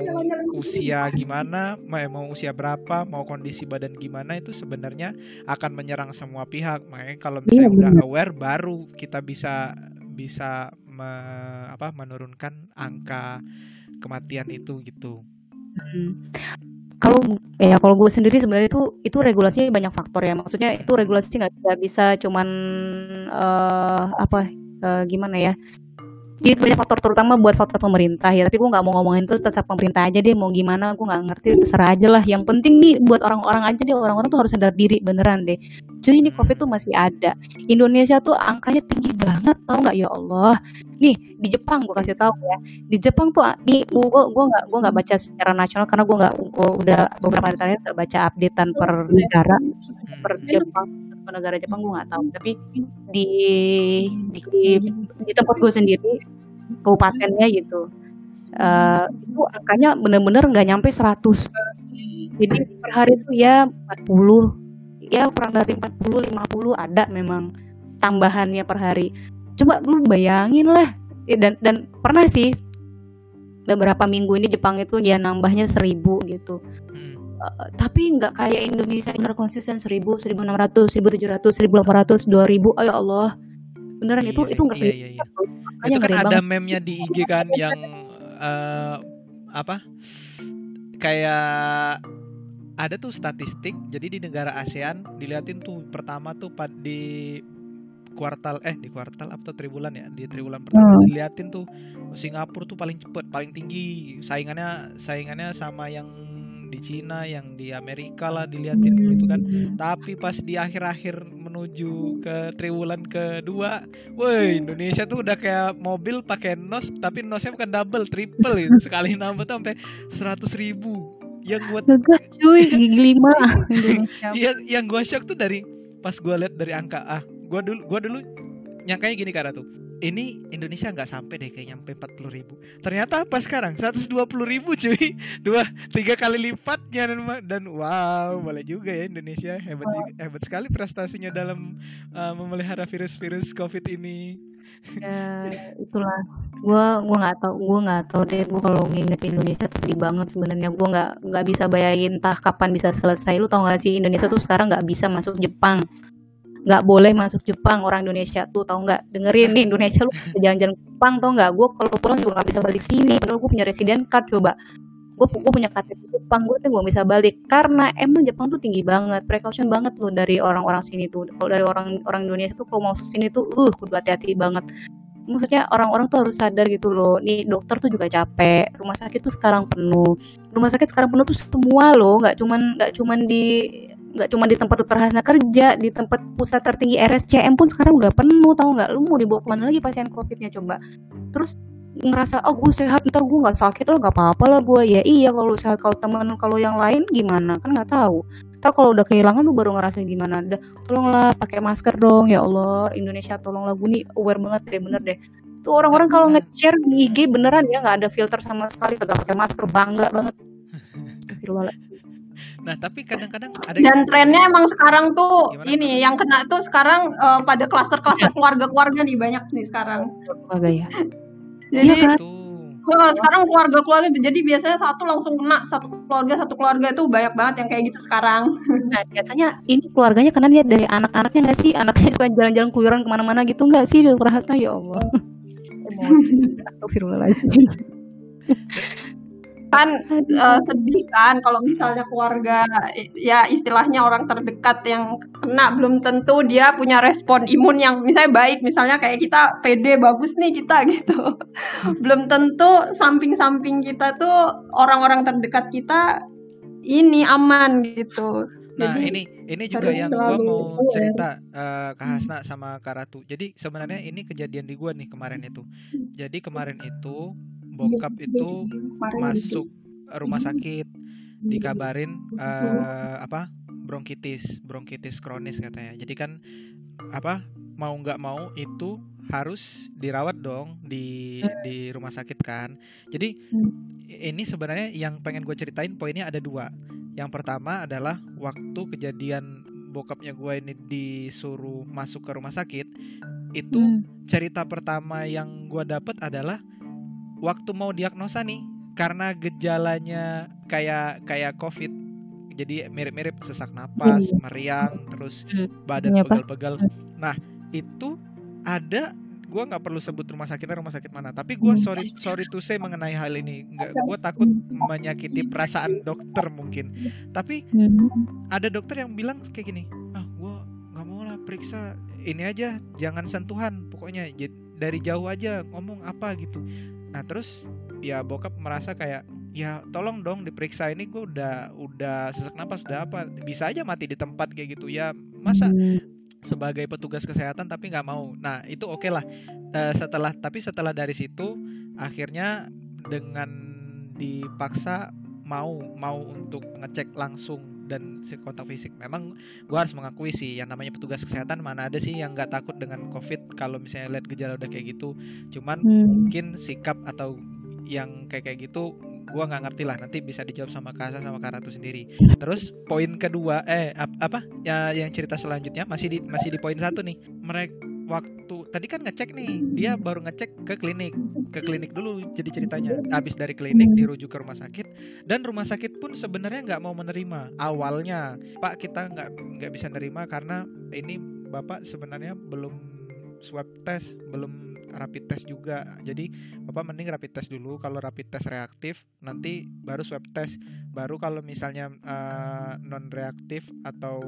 usia gimana, mau usia berapa, mau kondisi badan gimana itu sebenarnya akan menyerang semua pihak. Makanya kalau iya, misalnya iya, udah aware baru kita bisa bisa me, apa menurunkan angka kematian itu gitu. Hmm. Kalau ya kalau gue sendiri sebenarnya itu itu regulasinya banyak faktor ya. Maksudnya itu regulasi nggak bisa cuman uh, apa uh, gimana ya jadi banyak faktor terutama buat faktor pemerintah ya. Tapi gue nggak mau ngomongin terus terserah pemerintah aja deh mau gimana gue nggak ngerti terserah aja lah. Yang penting nih buat orang-orang aja deh orang-orang tuh harus sadar diri beneran deh. Cuy ini covid tuh masih ada. Indonesia tuh angkanya tinggi banget tau nggak? Ya Allah. Nih di Jepang gue kasih tahu ya. Di Jepang tuh nih gue gue nggak gue nggak baca secara nasional karena gue nggak udah beberapa hari terakhir nggak baca updatean per negara per Jepang per negara Jepang gue nggak tahu. Tapi di di di tempat gue sendiri kabupatennya gitu uh, itu angkanya bener-bener nggak nyampe 100 jadi per hari itu ya 40 ya kurang dari 40 50 ada memang tambahannya per hari. Coba lu bayangin lah. Ya, dan dan pernah sih beberapa minggu ini Jepang itu ya nambahnya seribu gitu. Hmm. Uh, tapi nggak kayak Indonesia bener konsisten seribu seribu enam ratus seribu tujuh ratus seribu delapan ratus dua ribu. Ayo Allah. Beneran iya, itu itu nggak iya, iya, iya. itu kan ada memnya di IG kan yang uh, apa? Kayak ada tuh statistik jadi di negara ASEAN diliatin tuh pertama tuh di kuartal eh di kuartal atau tribulan ya? Di tribulan pertama hmm. diliatin tuh Singapura tuh paling cepet paling tinggi. Saingannya saingannya sama yang di Cina yang di Amerika lah diliatin hmm. gitu kan. Tapi pas di akhir-akhir menuju ke triwulan kedua woi Indonesia tuh udah kayak mobil pakai nos tapi nosnya bukan double triple itu sekali nambah tuh sampai seratus ribu. Yang gua cuy gigi lima. Yang yang gua shock tuh dari pas gua lihat dari angka ah gua dulu gua dulu nyangkanya gini karena tuh ini Indonesia nggak sampai deh kayak nyampe 40 ribu. Ternyata apa sekarang? 120 ribu cuy. Dua tiga kali lipatnya dan, dan wow boleh juga ya Indonesia. Hebat hebat sekali prestasinya dalam uh, memelihara virus-virus COVID ini. Ya itulah. Gue gue nggak tau gue nggak tau deh. Gue kalau nginget Indonesia sedih banget sebenarnya. Gue nggak nggak bisa bayangin entah kapan bisa selesai. Lu tau gak sih Indonesia tuh sekarang nggak bisa masuk Jepang nggak boleh masuk Jepang orang Indonesia tuh tau nggak? Dengerin nih Indonesia lu jalan-jalan Jepang tau nggak? Gue kalau pulang juga nggak bisa balik sini. Padahal gue punya resident card coba. Gue punya KTP Jepang gue tuh gue bisa balik. Karena emang Jepang tuh tinggi banget precaution banget loh dari orang-orang sini tuh. Kalau dari orang orang Indonesia tuh kalau mau sini tuh uh kudu hati-hati banget. Maksudnya orang-orang tuh harus sadar gitu loh. Nih dokter tuh juga capek rumah sakit tuh sekarang penuh. Rumah sakit sekarang penuh tuh semua loh nggak cuman nggak cuman di nggak cuma di tempat dokter Hasna kerja di tempat pusat tertinggi RSCM pun sekarang udah penuh tau nggak? Lu mau dibawa ke mana lagi pasien covidnya coba? Terus ngerasa oh gue sehat ntar gue nggak sakit lo nggak apa-apa lah gue ya iya kalau sehat kalau teman kalau yang lain gimana? Kan nggak tahu. Ntar kalau udah kehilangan lu baru ngerasa gimana? Udah, tolonglah pakai masker dong ya Allah. Indonesia tolonglah gue nih aware banget deh bener deh. Tuh orang-orang kalau nge-share di IG beneran ya nggak ada filter sama sekali kagak pakai masker bangga banget Nah, tapi kadang-kadang ada Dan trennya emang sekarang tuh Gimana? ini yang kena tuh sekarang uh, pada klaster-klaster iya. keluarga-keluarga nih banyak nih sekarang. Keluarga ya. Jadi ya kan? Oh, sekarang keluarga-keluarga jadi biasanya satu langsung kena satu keluarga satu keluarga itu banyak banget yang kayak gitu sekarang. Nah biasanya ini keluarganya kena dia dari anak-anaknya nggak sih anaknya suka jalan-jalan keluyuran ke mana-mana gitu nggak sih di ya Allah. Astagfirullahaladzim kan uh, sedih kan kalau misalnya keluarga ya istilahnya orang terdekat yang kena belum tentu dia punya respon imun yang misalnya baik. Misalnya kayak kita PD bagus nih kita gitu. Belum tentu samping-samping kita tuh orang-orang terdekat kita ini aman gitu. Nah Jadi, ini ini juga yang gue mau cerita uh, ke Hasna sama Karatu. Jadi sebenarnya ini kejadian di gue nih kemarin itu. Jadi kemarin itu bokap itu masuk rumah sakit dikabarin uh, apa bronkitis bronkitis kronis katanya. Jadi kan apa mau nggak mau itu harus dirawat dong di di rumah sakit kan. Jadi ini sebenarnya yang pengen gue ceritain poinnya ada dua. Yang pertama adalah waktu kejadian bokapnya gue ini disuruh masuk ke rumah sakit itu hmm. cerita pertama yang gue dapet adalah waktu mau diagnosa nih karena gejalanya kayak kayak covid jadi mirip-mirip sesak napas, hmm. meriang, terus hmm. badan iya, pegal-pegal. Nah itu ada gue nggak perlu sebut rumah sakitnya rumah sakit mana tapi gue hmm. sorry sorry to say mengenai hal ini nggak gue takut menyakiti perasaan dokter mungkin tapi ada dokter yang bilang kayak gini ah gue nggak mau lah periksa ini aja jangan sentuhan pokoknya dari jauh aja ngomong apa gitu nah terus ya bokap merasa kayak ya tolong dong diperiksa. Ini gue udah udah sesak napas sudah apa bisa aja mati di tempat kayak gitu. Ya masa sebagai petugas kesehatan tapi nggak mau. Nah itu oke okay lah. Uh, setelah tapi setelah dari situ akhirnya dengan dipaksa mau mau untuk ngecek langsung dan kontak fisik. Memang gue harus mengakui sih yang namanya petugas kesehatan mana ada sih yang nggak takut dengan covid kalau misalnya lihat gejala udah kayak gitu. Cuman hmm. mungkin sikap atau yang kayak kayak gitu gua nggak ngerti lah nanti bisa dijawab sama Kasa sama Karatu sendiri terus poin kedua eh apa ya yang cerita selanjutnya masih di masih di poin satu nih mereka waktu tadi kan ngecek nih dia baru ngecek ke klinik ke klinik dulu jadi ceritanya. Habis dari klinik dirujuk ke rumah sakit dan rumah sakit pun sebenarnya nggak mau menerima awalnya. Pak kita nggak nggak bisa nerima karena ini bapak sebenarnya belum swab test belum rapid test juga. Jadi bapak mending rapid test dulu. Kalau rapid test reaktif nanti baru swab test. Baru kalau misalnya uh, non reaktif atau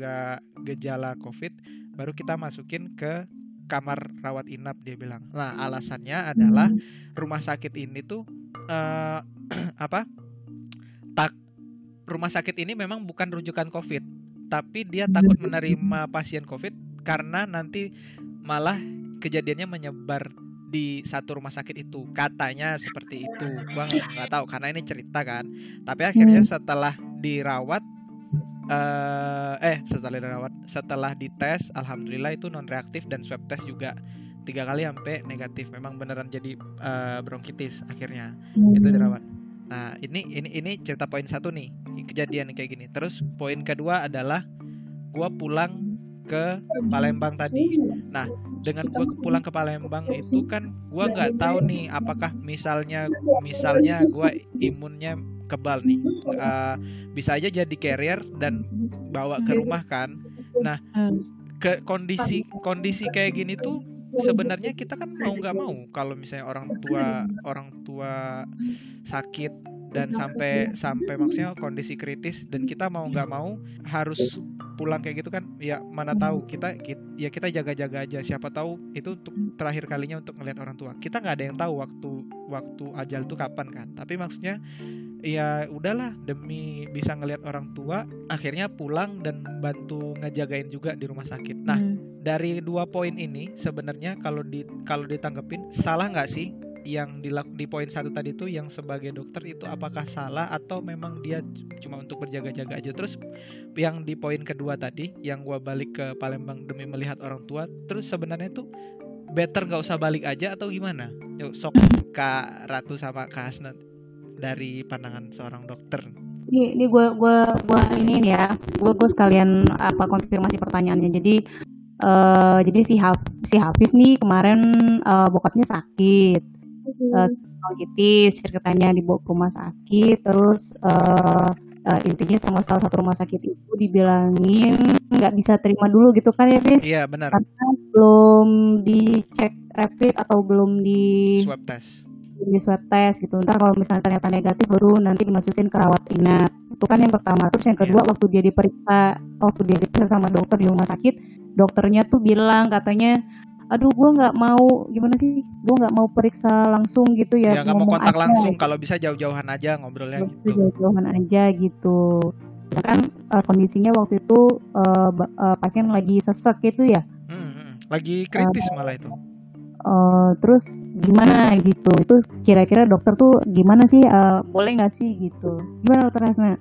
nggak gejala covid baru kita masukin ke kamar rawat inap dia bilang. Nah alasannya adalah rumah sakit ini tuh uh, apa? Tak rumah sakit ini memang bukan rujukan covid tapi dia takut menerima pasien covid karena nanti malah kejadiannya menyebar di satu rumah sakit itu. Katanya seperti itu. Gua nggak tahu karena ini cerita kan. Tapi akhirnya setelah dirawat uh, eh setelah dirawat setelah dites alhamdulillah itu non reaktif dan swab test juga tiga kali sampai negatif. Memang beneran jadi uh, bronkitis akhirnya hmm. itu dirawat. Nah ini ini ini cerita poin satu nih kejadian kayak gini. Terus poin kedua adalah gua pulang ke Palembang tadi. Nah dengan gue pulang ke Palembang itu kan gue nggak tahu nih apakah misalnya misalnya gue imunnya kebal nih. Uh, bisa aja jadi carrier dan bawa ke rumah kan. Nah ke kondisi kondisi kayak gini tuh sebenarnya kita kan mau nggak mau kalau misalnya orang tua orang tua sakit dan sampai sampai maksudnya kondisi kritis dan kita mau nggak mau harus pulang kayak gitu kan ya mana tahu kita, kita ya kita jaga-jaga aja. Siapa tahu itu untuk terakhir kalinya untuk ngelihat orang tua. Kita nggak ada yang tahu waktu waktu ajal itu kapan kan. Tapi maksudnya ya udahlah demi bisa ngelihat orang tua akhirnya pulang dan bantu ngejagain juga di rumah sakit. Nah hmm. dari dua poin ini sebenarnya kalau di kalau ditanggepin salah nggak sih yang di, di poin satu tadi tuh yang sebagai dokter itu apakah salah atau memang dia cuma untuk berjaga-jaga aja? Terus yang di poin kedua tadi yang gua balik ke Palembang demi melihat orang tua terus sebenarnya tuh better nggak usah balik aja atau gimana? Yuk sok kak Ratu sama kak Hasnat dari pandangan seorang dokter ini ini gue gue gue ini ya gue gue sekalian apa konfirmasi pertanyaannya jadi uh, jadi si Haf, si Hafiz nih kemarin uh, bokapnya sakit bronkitis uh, ceritanya dibawa ke rumah sakit terus uh, uh, intinya sama salah satu rumah sakit itu dibilangin nggak bisa terima dulu gitu kan ya Fis? Iya benar. Karena belum dicek rapid atau belum di swab test. Di swab test gitu. Ntar kalau misalnya ternyata negatif baru nanti dimasukin ke rawat inap. Itu kan yang pertama. Terus yang kedua yeah. waktu dia diperiksa, waktu dia diperiksa sama dokter di rumah sakit, dokternya tuh bilang katanya aduh gue nggak mau gimana sih gue nggak mau periksa langsung gitu ya ya nggak mau kontak aja. langsung kalau bisa jauh-jauhan aja ngobrolnya gitu jauh-jauhan aja gitu ya kan uh, kondisinya waktu itu uh, uh, pasien lagi sesek gitu ya hmm, hmm. lagi kritis uh, malah itu uh, terus gimana gitu itu kira-kira dokter tuh gimana sih uh, boleh nggak sih gitu gimana dokter Hasna?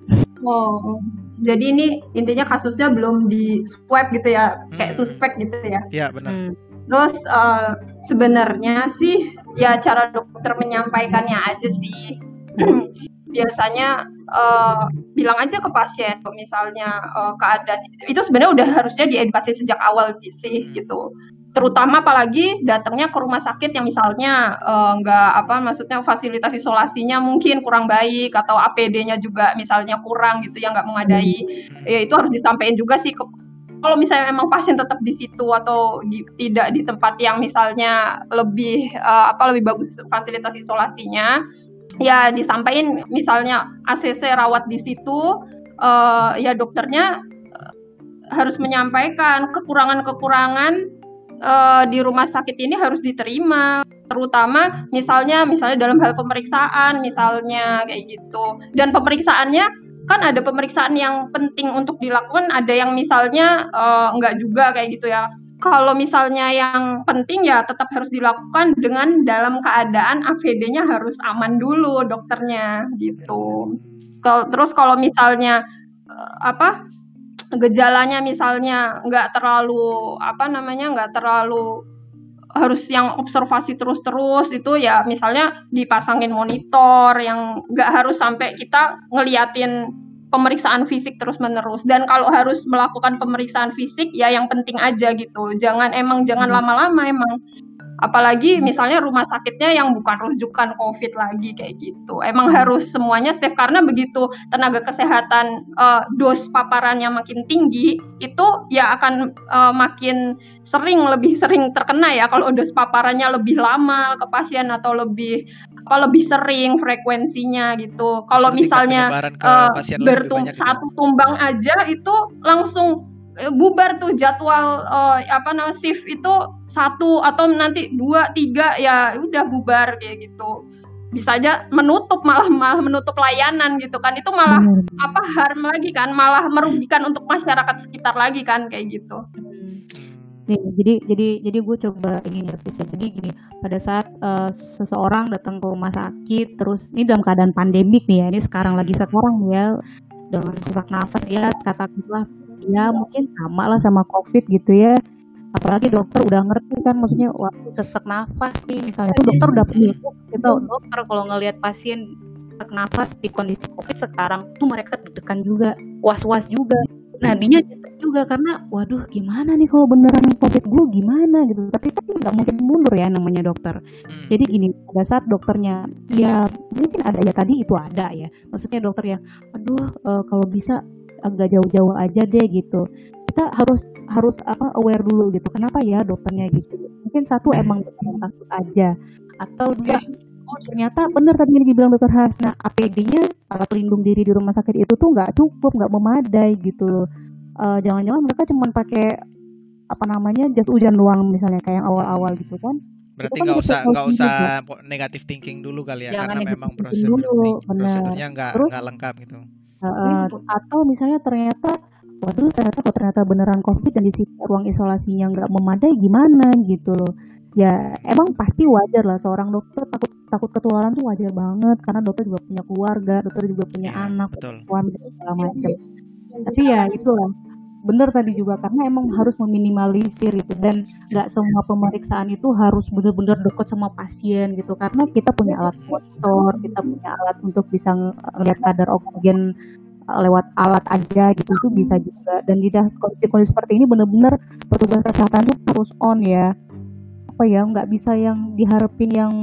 Oh jadi ini intinya kasusnya belum di swab gitu ya kayak hmm. suspek gitu ya? Iya benar. Hmm Terus uh, sebenarnya sih ya cara dokter menyampaikannya aja sih. Biasanya uh, bilang aja ke pasien misalnya uh, keadaan itu sebenarnya udah harusnya diedukasi sejak awal sih hmm. gitu. Terutama apalagi datangnya ke rumah sakit yang misalnya nggak uh, apa maksudnya fasilitas isolasinya mungkin kurang baik atau APD-nya juga misalnya kurang gitu yang nggak memadai. Ya itu harus disampaikan juga sih ke kalau misalnya memang pasien tetap di situ atau di, tidak di tempat yang misalnya lebih uh, apa lebih bagus fasilitas isolasinya ya disampaikan misalnya ACC rawat di situ uh, ya dokternya harus menyampaikan kekurangan-kekurangan uh, di rumah sakit ini harus diterima terutama misalnya misalnya dalam hal pemeriksaan misalnya kayak gitu dan pemeriksaannya kan ada pemeriksaan yang penting untuk dilakukan, ada yang misalnya uh, enggak juga kayak gitu ya. Kalau misalnya yang penting ya tetap harus dilakukan dengan dalam keadaan AVD-nya harus aman dulu dokternya gitu. Kalau terus kalau misalnya uh, apa gejalanya misalnya nggak terlalu apa namanya nggak terlalu harus yang observasi terus-terus itu ya misalnya dipasangin monitor yang nggak harus sampai kita ngeliatin pemeriksaan fisik terus-menerus. Dan kalau harus melakukan pemeriksaan fisik ya yang penting aja gitu. Jangan emang jangan hmm. lama-lama emang apalagi misalnya rumah sakitnya yang bukan rujukan COVID lagi kayak gitu. Emang harus semuanya safe karena begitu tenaga kesehatan uh, dos paparannya makin tinggi, itu ya akan uh, makin sering lebih sering terkena ya kalau dos paparannya lebih lama ke pasien atau lebih apa lebih sering frekuensinya gitu. Kalau misalnya uh, bertum satu tumbang aja itu langsung bubar tuh jadwal uh, apa namanya shift itu satu atau nanti dua tiga ya udah bubar kayak gitu. Bisa aja menutup malah malah menutup layanan gitu kan. Itu malah hmm. apa harm lagi kan. Malah merugikan untuk masyarakat sekitar lagi kan kayak gitu. Nih, jadi jadi jadi gue coba ini ya jadi gini pada saat uh, seseorang datang ke rumah sakit terus ini dalam keadaan pandemik nih ya ini sekarang lagi sekarang ya dengan sesak nafas ya kata kita ya mungkin sama lah sama covid gitu ya. Apalagi dokter udah ngerti kan maksudnya waktu sesak nafas nih misalnya. tuh dokter udah punya itu dokter kalau ngelihat pasien sesak nafas di kondisi covid sekarang tuh mereka deg-degan juga was-was juga. Nah dinya juga karena waduh gimana nih kalau beneran covid gue gimana? Gitu. Tapi kan nggak mungkin mundur ya namanya dokter. Hmm. jadi gini pada saat dokternya ya mungkin ada ya tadi itu ada ya. Maksudnya dokter yang aduh uh, kalau bisa agak jauh-jauh aja deh gitu. Kita harus harus apa aware dulu gitu. Kenapa ya dokternya gitu? Mungkin satu emang takut aja. Atau dua oh ternyata benar tadi yang dibilang dokter Hasna APD-nya alat pelindung diri di rumah sakit itu tuh nggak cukup nggak memadai gitu loh. Uh, jangan-jangan mereka cuma pakai apa namanya jas hujan doang misalnya kayak yang awal-awal gitu kan. Berarti kan nggak kan usah nggak usah negatif thinking dulu kali ya Jangan karena memang prosedur dulu, prosedurnya nggak nggak lengkap gitu Uh, atau misalnya ternyata waduh ternyata kok ternyata beneran covid dan di situ ruang isolasinya nggak memadai gimana gitu loh. Ya emang pasti wajar lah seorang dokter takut takut ketularan tuh wajar banget karena dokter juga punya keluarga dokter juga punya ya, anak suami segala macam. Tapi ya itulah benar tadi juga karena emang harus meminimalisir itu dan nggak semua pemeriksaan itu harus benar-benar dekat sama pasien gitu karena kita punya alat motor kita punya alat untuk bisa ngeliat kadar oksigen eh, lewat alat aja gitu itu bisa juga. Dan di kondisi-kondisi seperti ini benar-benar petugas kesehatan itu harus on ya. Apa ya nggak bisa yang diharapin yang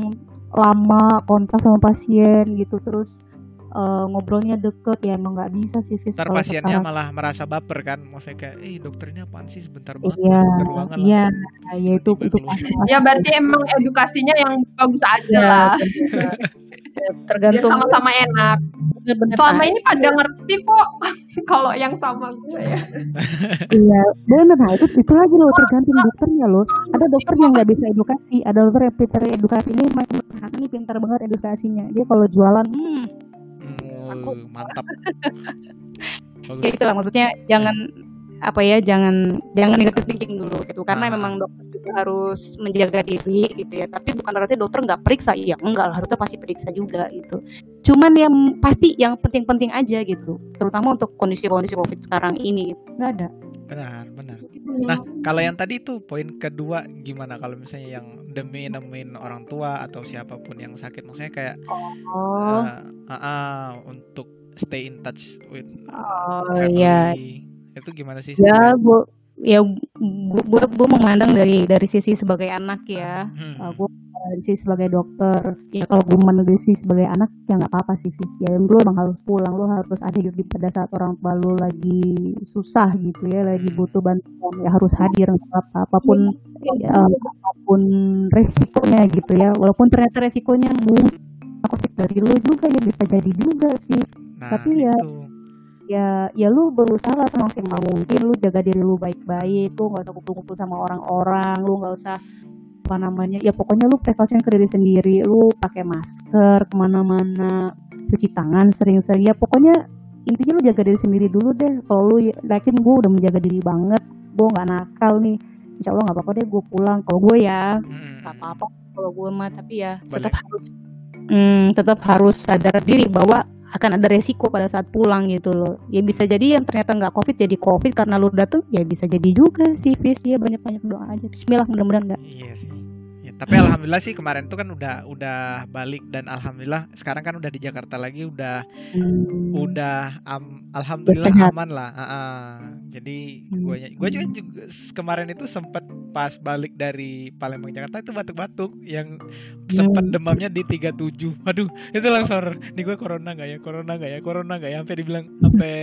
lama kontak sama pasien gitu terus uh, ngobrolnya deket ya emang nggak bisa sih Fis Ntar pasiennya sekarang. malah merasa baper kan maksudnya kayak eh dokternya apaan sih? Sebentar banget iya iya ya itu itu ya berarti emang edukasinya yang bagus aja ya, lah. tergantung sama-sama enak. Bener, selama ini pada ngerti kok kalau yang sama gue ya. Iya benar nah itu itu lagi loh tergantung dokternya loh. Ada dokter yang nggak bisa edukasi ada dokter yang pintar edukasi ini macam Hasan ini pintar banget edukasinya. Dia kalau jualan hmm, aku mantap. Ya itulah maksudnya jangan apa ya jangan jangan negatif thinking dulu gitu. Karena nah. memang dokter juga harus menjaga diri gitu ya. Tapi bukan berarti dokter nggak periksa. Ya enggak. Lah dokter pasti periksa juga gitu. Cuman yang pasti yang penting-penting aja gitu. Terutama untuk kondisi-kondisi covid sekarang ini. Nggak ada benar benar nah kalau yang tadi itu poin kedua gimana kalau misalnya yang demi nemuin orang tua atau siapa pun yang sakit maksudnya kayak oh. uh, uh, uh, untuk stay in touch with oh, iya itu gimana sih? Ya, bu, ya gue gue memandang dari dari sisi sebagai anak ya, hmm. uh, gue sisi sebagai dokter. Ya kalau gue sisi sebagai anak ya nggak apa-apa sih, Fis. Ya lu emang harus pulang, lu harus ada di pada saat orang tua lu lagi susah gitu ya, lagi butuh bantuan ya harus hadir apa apa pun ya, uh, apa pun resikonya gitu ya. Walaupun ternyata resikonya mungkin dari lu juga ya bisa jadi juga sih. Nah, Tapi ya itu ya ya lu berusaha lah semaksimal mungkin lu jaga diri lu baik-baik lu nggak usah kumpul-kumpul sama orang-orang lu nggak usah apa namanya ya pokoknya lu precaution ke diri sendiri lu pakai masker ke mana-mana cuci tangan sering-sering ya pokoknya intinya lu jaga diri sendiri dulu deh. Kalau lu yakin gue udah menjaga diri banget gue nggak nakal nih insya Allah nggak apa-apa deh gue pulang. Kalau gue ya nggak hmm. apa-apa kalau gue mah tapi ya tetap harus hmm, tetap harus sadar diri bahwa akan ada resiko pada saat pulang gitu loh. Ya bisa jadi yang ternyata nggak covid jadi covid karena lu dateng ya bisa jadi juga sih Fis ya banyak banyak doa aja. Bismillah mudah-mudahan nggak. Iya sih. Tapi alhamdulillah sih kemarin tuh kan udah udah balik dan alhamdulillah sekarang kan udah di Jakarta lagi udah hmm. udah um, alhamdulillah Bersehat. aman lah uh, uh. jadi gue hmm. gue juga, juga kemarin itu sempat pas balik dari Palembang Jakarta itu batuk-batuk yang sempat hmm. demamnya di 37 aduh itu langsung nih gue corona nggak ya corona nggak ya corona nggak ya sampai dibilang sampai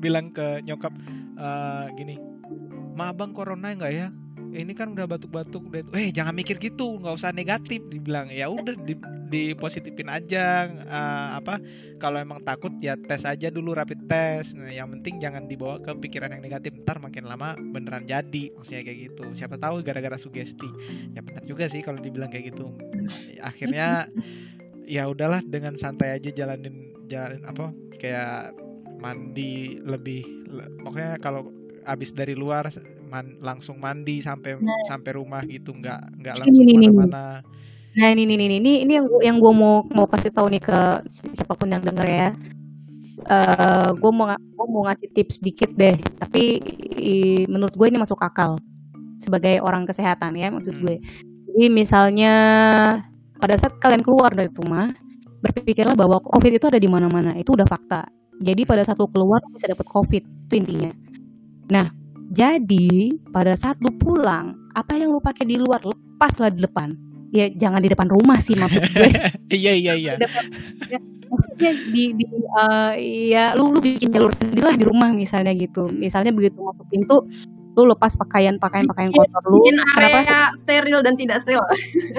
bilang ke nyokap uh, gini ma abang corona nggak ya ini kan udah batuk-batuk udah eh jangan mikir gitu nggak usah negatif dibilang. Ya udah di, di positifin aja uh, apa kalau emang takut ya tes aja dulu rapid test. Nah, yang penting jangan dibawa ke pikiran yang negatif ntar makin lama beneran jadi maksudnya kayak gitu. Siapa tahu gara-gara sugesti. Ya benar juga sih kalau dibilang kayak gitu. Akhirnya ya udahlah dengan santai aja jalanin jalanin apa kayak mandi lebih pokoknya kalau abis dari luar man, langsung mandi sampai nah. sampai rumah gitu nggak nggak langsung ini, mana nah ini ini ini ini yang gua, yang gue mau mau kasih tahu nih ke siapa pun yang denger ya. Uh, eh, gue mau gue mau ngasih tips dikit deh tapi i, menurut gue ini masuk akal sebagai orang kesehatan ya maksud gue hmm. jadi misalnya pada saat kalian keluar dari rumah berpikirlah bahwa covid itu ada di mana-mana itu udah fakta. Jadi pada saat lu keluar bisa dapat covid itu intinya. Nah jadi pada saat lu pulang, apa yang lu pakai di luar lepaslah di depan. Ya jangan di depan rumah sih maksud gue. iya iya iya. ya, maksudnya di, di uh, ya lu lu bikin jalur sendiri lah di rumah misalnya gitu. Misalnya begitu masuk pintu lu lepas pakaian pakaian pakaian kotor lu bikin area Kenapa? steril dan tidak steril.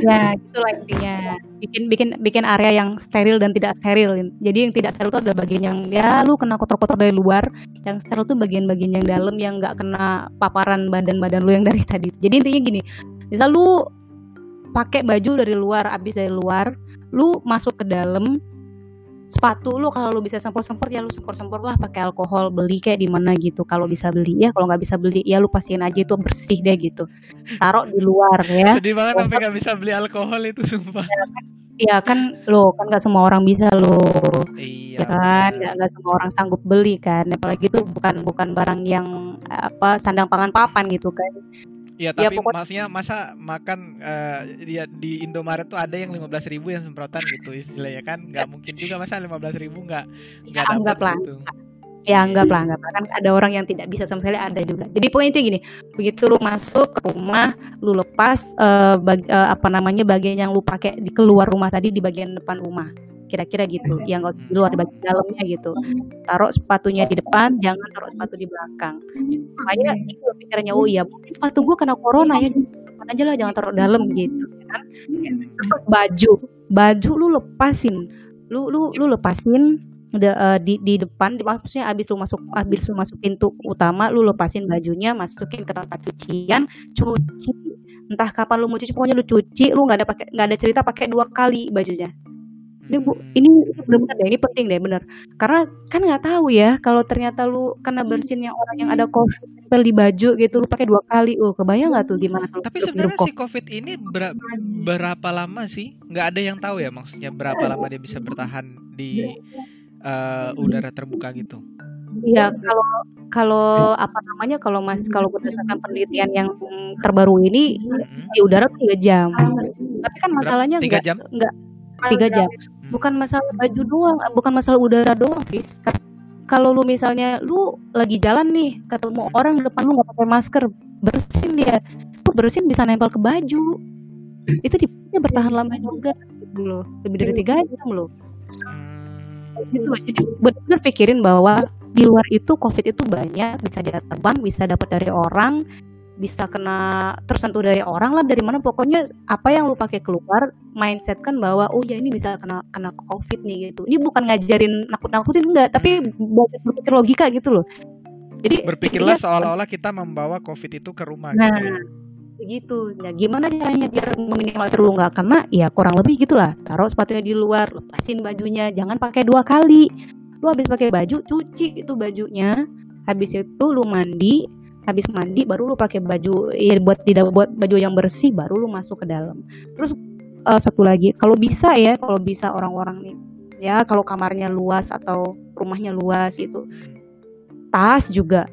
Ya lah intinya. Bikin bikin bikin area yang steril dan tidak steril. Jadi yang tidak steril itu adalah bagian yang ya lu kena kotor-kotor dari luar. Yang steril tuh bagian-bagian yang dalam yang nggak kena paparan badan-badan lu yang dari tadi. Jadi intinya gini misal lu pakai baju dari luar abis dari luar lu masuk ke dalam sepatu lu kalau lu bisa sempur-sempur ya lu sempur-sempur lah pakai alkohol beli kayak di mana gitu. Kalau bisa beli ya kalau nggak bisa beli ya lu pastiin aja itu bersih deh gitu. Taruh di luar ya. Sedih banget tapi nggak bisa beli alkohol itu sumpah. Ya kan, ya kan lo kan nggak semua orang bisa lo iya, ya kan nggak nggak semua orang sanggup beli kan. Apalagi itu bukan bukan barang yang apa sandang pangan papan gitu kan Iya ya, tapi ya, pokoknya... maksudnya masa makan uh, ya di Indomaret tuh ada yang lima belas ribu yang semprotan gitu istilahnya kan? Nggak mungkin juga masa lima belas ribu nggak nggak ya, lah gitu. ya lah anggap kan ada orang yang tidak bisa sama sekali ada juga. Jadi poinnya gini begitu lu masuk ke rumah lu lepas uh, bag, uh, apa namanya bagian yang lu pakai di keluar rumah tadi di bagian depan rumah kira-kira gitu yang di luar di bagian dalamnya gitu. Taruh sepatunya di depan jangan taruh sepatu di belakang. Makanya itu pikirannya oh iya mungkin sepatu gue kena corona ya depan aja lah jangan taruh dalam gitu kan. Terus baju baju lu lepasin. Lu lu lu lepasin udah uh, di di depan di maksudnya abis lu masuk abis lu masuk pintu utama lu lepasin bajunya masukin ke tempat cucian cuci. Entah kapan lu mau cuci pokoknya lu cuci lu nggak ada pakai nggak ada cerita pakai dua kali bajunya ini bu ini benar-benar deh ini penting deh bener karena kan nggak tahu ya kalau ternyata lu kena bersin yang orang yang ada covid di baju gitu lu pakai dua kali oh kebayang nggak tuh gimana tapi sebenarnya si covid ini ber berapa lama sih? Nggak ada yang tahu ya maksudnya berapa lama dia bisa bertahan di uh, udara terbuka gitu? Iya, kalau kalau apa namanya kalau mas kalau berdasarkan penelitian yang terbaru ini hmm. di udara tiga jam. Tapi kan masalahnya tiga jam? enggak tiga jam bukan masalah baju doang bukan masalah udara doang Fis. Kalau lu misalnya lu lagi jalan nih ketemu orang depan lu nggak pakai masker bersin dia. Tuh bersin bisa nempel ke baju. Itu dia bertahan lama juga gitu loh. Lebih dari tiga jam loh. Gitu jadi benar pikirin bahwa di luar itu covid itu banyak bisa dia terbang bisa dapat dari orang bisa kena tersentuh dari orang lah dari mana. Pokoknya apa yang lu pakai keluar mindset kan bahwa oh ya ini bisa kena kena covid nih gitu. Ini bukan ngajarin nakut nakutin enggak tapi berpikir logika gitu loh. Jadi berpikirlah ya, seolah-olah kita membawa covid itu ke rumah nah gitu ya. begitu. Nah gimana caranya biar meminimalisir lu nggak kena ya kurang lebih gitulah. Taruh sepatunya di luar lepasin bajunya jangan pakai dua kali. Lu habis pakai baju cuci itu bajunya. Habis itu lu mandi habis mandi baru lu pakai baju ya buat tidak buat baju yang bersih baru lu masuk ke dalam terus uh, satu lagi kalau bisa ya kalau bisa orang-orang nih ya kalau kamarnya luas atau rumahnya luas itu tas juga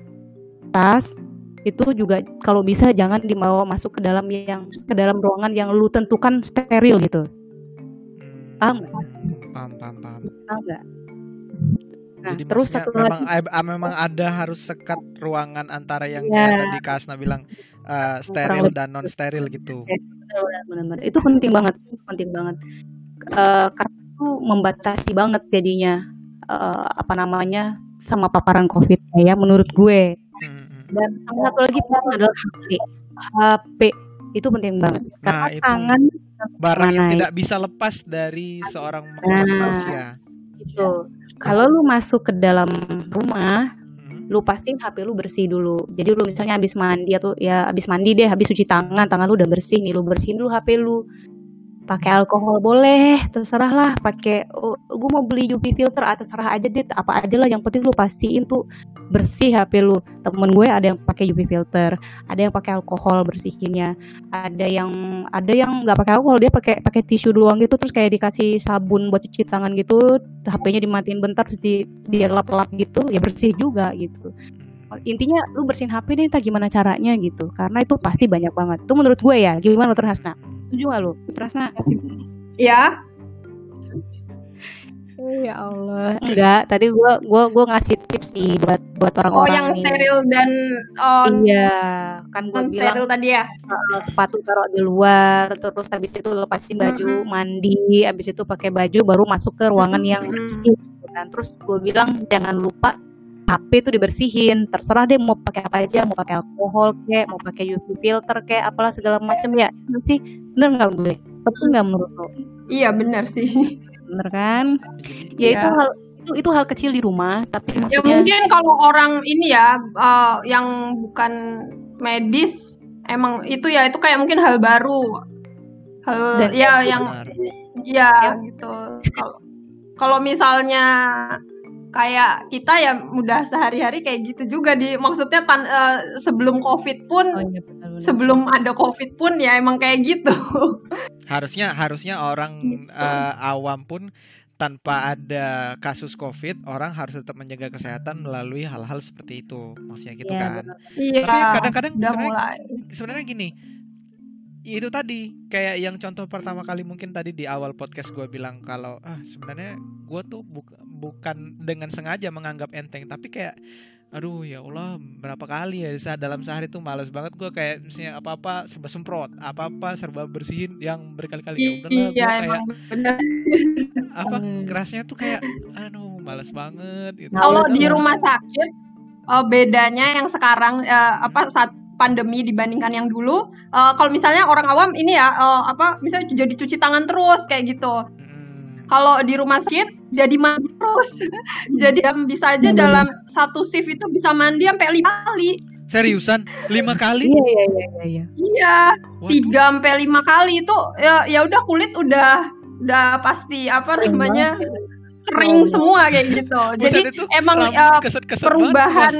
tas itu juga kalau bisa jangan dibawa masuk ke dalam yang ke dalam ruangan yang lu tentukan steril gitu. Hmm, paham nggak? Paham, paham, paham. Paham nggak? Nah, Jadi terus satu memang lagi. memang ada harus sekat ruangan antara yang ya. tadi Kasna bilang uh, steril dan non steril gitu. Benar-benar. Itu penting banget, penting banget. Uh, karena itu membatasi banget jadinya uh, apa namanya sama paparan COVID ya menurut gue. Dan sama satu lagi adalah HP. HP itu penting banget nah, karena itu tangan barang yang tidak bisa lepas dari seorang nah, manusia. Itu. Kalau lu masuk ke dalam rumah, hmm. lu pastiin HP lu bersih dulu. Jadi lu misalnya habis mandi atau ya habis mandi deh, habis cuci tangan, tangan lu udah bersih nih, lu bersihin dulu HP lu pakai alkohol boleh terserah lah pakai oh, gue mau beli UV filter atau terserah aja deh apa aja lah yang penting lu pastiin tuh bersih HP lu. Temen gue ada yang pakai UV filter ada yang pakai alkohol bersihinnya ada yang ada yang nggak pakai alkohol. Dia pakai pakai tisu doang gitu terus kayak dikasih sabun buat cuci tangan gitu HP-nya dimatiin bentar terus di dia lap-lap gitu ya bersih juga gitu intinya lu bersihin HP deh entah gimana caranya gitu. Karena itu pasti banyak banget. Itu menurut gue ya gimana menurut Hasna setuju gak lu? Prasna ya. Ya Allah. Enggak tadi gua gua gua ngasih tips sih buat buat orang-orang oh yang ini. steril dan oh, iya kan gua bilang steril tadi ya? Sepatu taruh di luar terus habis itu lepasin baju mm -hmm. mandi habis itu pakai baju baru masuk ke ruangan yang bersih. Kan terus gue bilang jangan lupa HP itu dibersihin terserah deh mau pakai apa aja mau pakai alkohol kayak mau pakai UV filter kayak apalah segala macam ya sih bener nggak gue betul nggak menurut lo iya benar sih. Bener kan? Ya, ya. itu hal itu itu hal kecil di rumah tapi ya mungkin kalau orang ini ya uh, yang bukan medis emang itu ya itu kayak mungkin hal baru. Hal Dan ya yang ya, ya. gitu. Kalau kalau misalnya kayak kita ya mudah sehari-hari kayak gitu juga di maksudnya tan, uh, sebelum covid pun oh, iya, betul, betul. sebelum ada covid pun ya emang kayak gitu. Harusnya harusnya orang gitu. uh, awam pun tanpa ada kasus covid orang harus tetap menjaga kesehatan melalui hal-hal seperti itu. Maksudnya gitu ya, kan. iya, tapi kadang-kadang sebenarnya sebenarnya gini itu tadi kayak yang contoh pertama kali mungkin tadi di awal podcast gue bilang kalau ah sebenarnya gue tuh bu bukan dengan sengaja menganggap enteng tapi kayak aduh ya Allah berapa kali ya saat dalam sehari tuh males banget gue kayak misalnya apa apa serba semprot apa apa serba bersihin yang berkali-kali ya udahlah iya, kayak bener. apa hmm. kerasnya tuh kayak aduh males banget gitu. kalau di rumah sakit oh, bedanya yang sekarang uh, apa saat pandemi dibandingkan yang dulu. Uh, kalau misalnya orang awam ini ya uh, apa misalnya jadi cuci tangan terus kayak gitu. Hmm. Kalau di rumah sakit jadi mandi terus. jadi bisa aja hmm. dalam satu shift itu bisa mandi sampai lima kali. Seriusan? Lima kali? Iya iya iya iya. Iya. Tiga sampai lima kali itu ya ya udah kulit udah udah pasti apa namanya kering semua kayak gitu. Jadi emang uh, keset -keset perubahan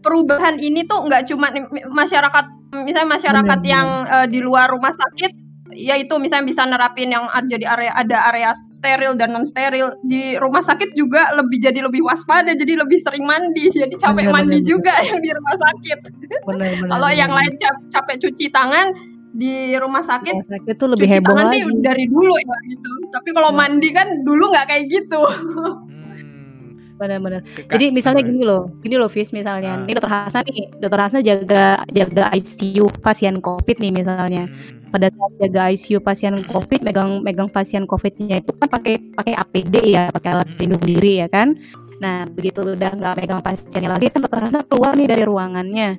perubahan ini tuh nggak cuma masyarakat misalnya masyarakat Benar. yang uh, di luar rumah sakit yaitu misalnya bisa nerapin yang jadi area ada area steril dan non steril di rumah sakit juga lebih jadi lebih waspada jadi lebih sering mandi jadi capek bener, mandi bener, juga yang di rumah sakit kalau yang lain capek cuci tangan di rumah sakit, rumah sakit tuh lebih heboh tangan lagi. sih dari dulu ya gitu tapi kalau ya. mandi kan dulu nggak kayak gitu hmm benar-benar. Jadi misalnya gini loh, gini loh Fis misalnya, uh. ini dokter Hasan nih, dokter Hasan jaga jaga ICU pasien COVID nih misalnya. Hmm. Pada saat jaga ICU pasien COVID, megang megang pasien COVID-nya itu kan pakai pakai APD ya, pakai alat hmm. pelindung diri ya kan. Nah begitu udah nggak megang pasiennya lagi kan dokter Hasan keluar nih dari ruangannya.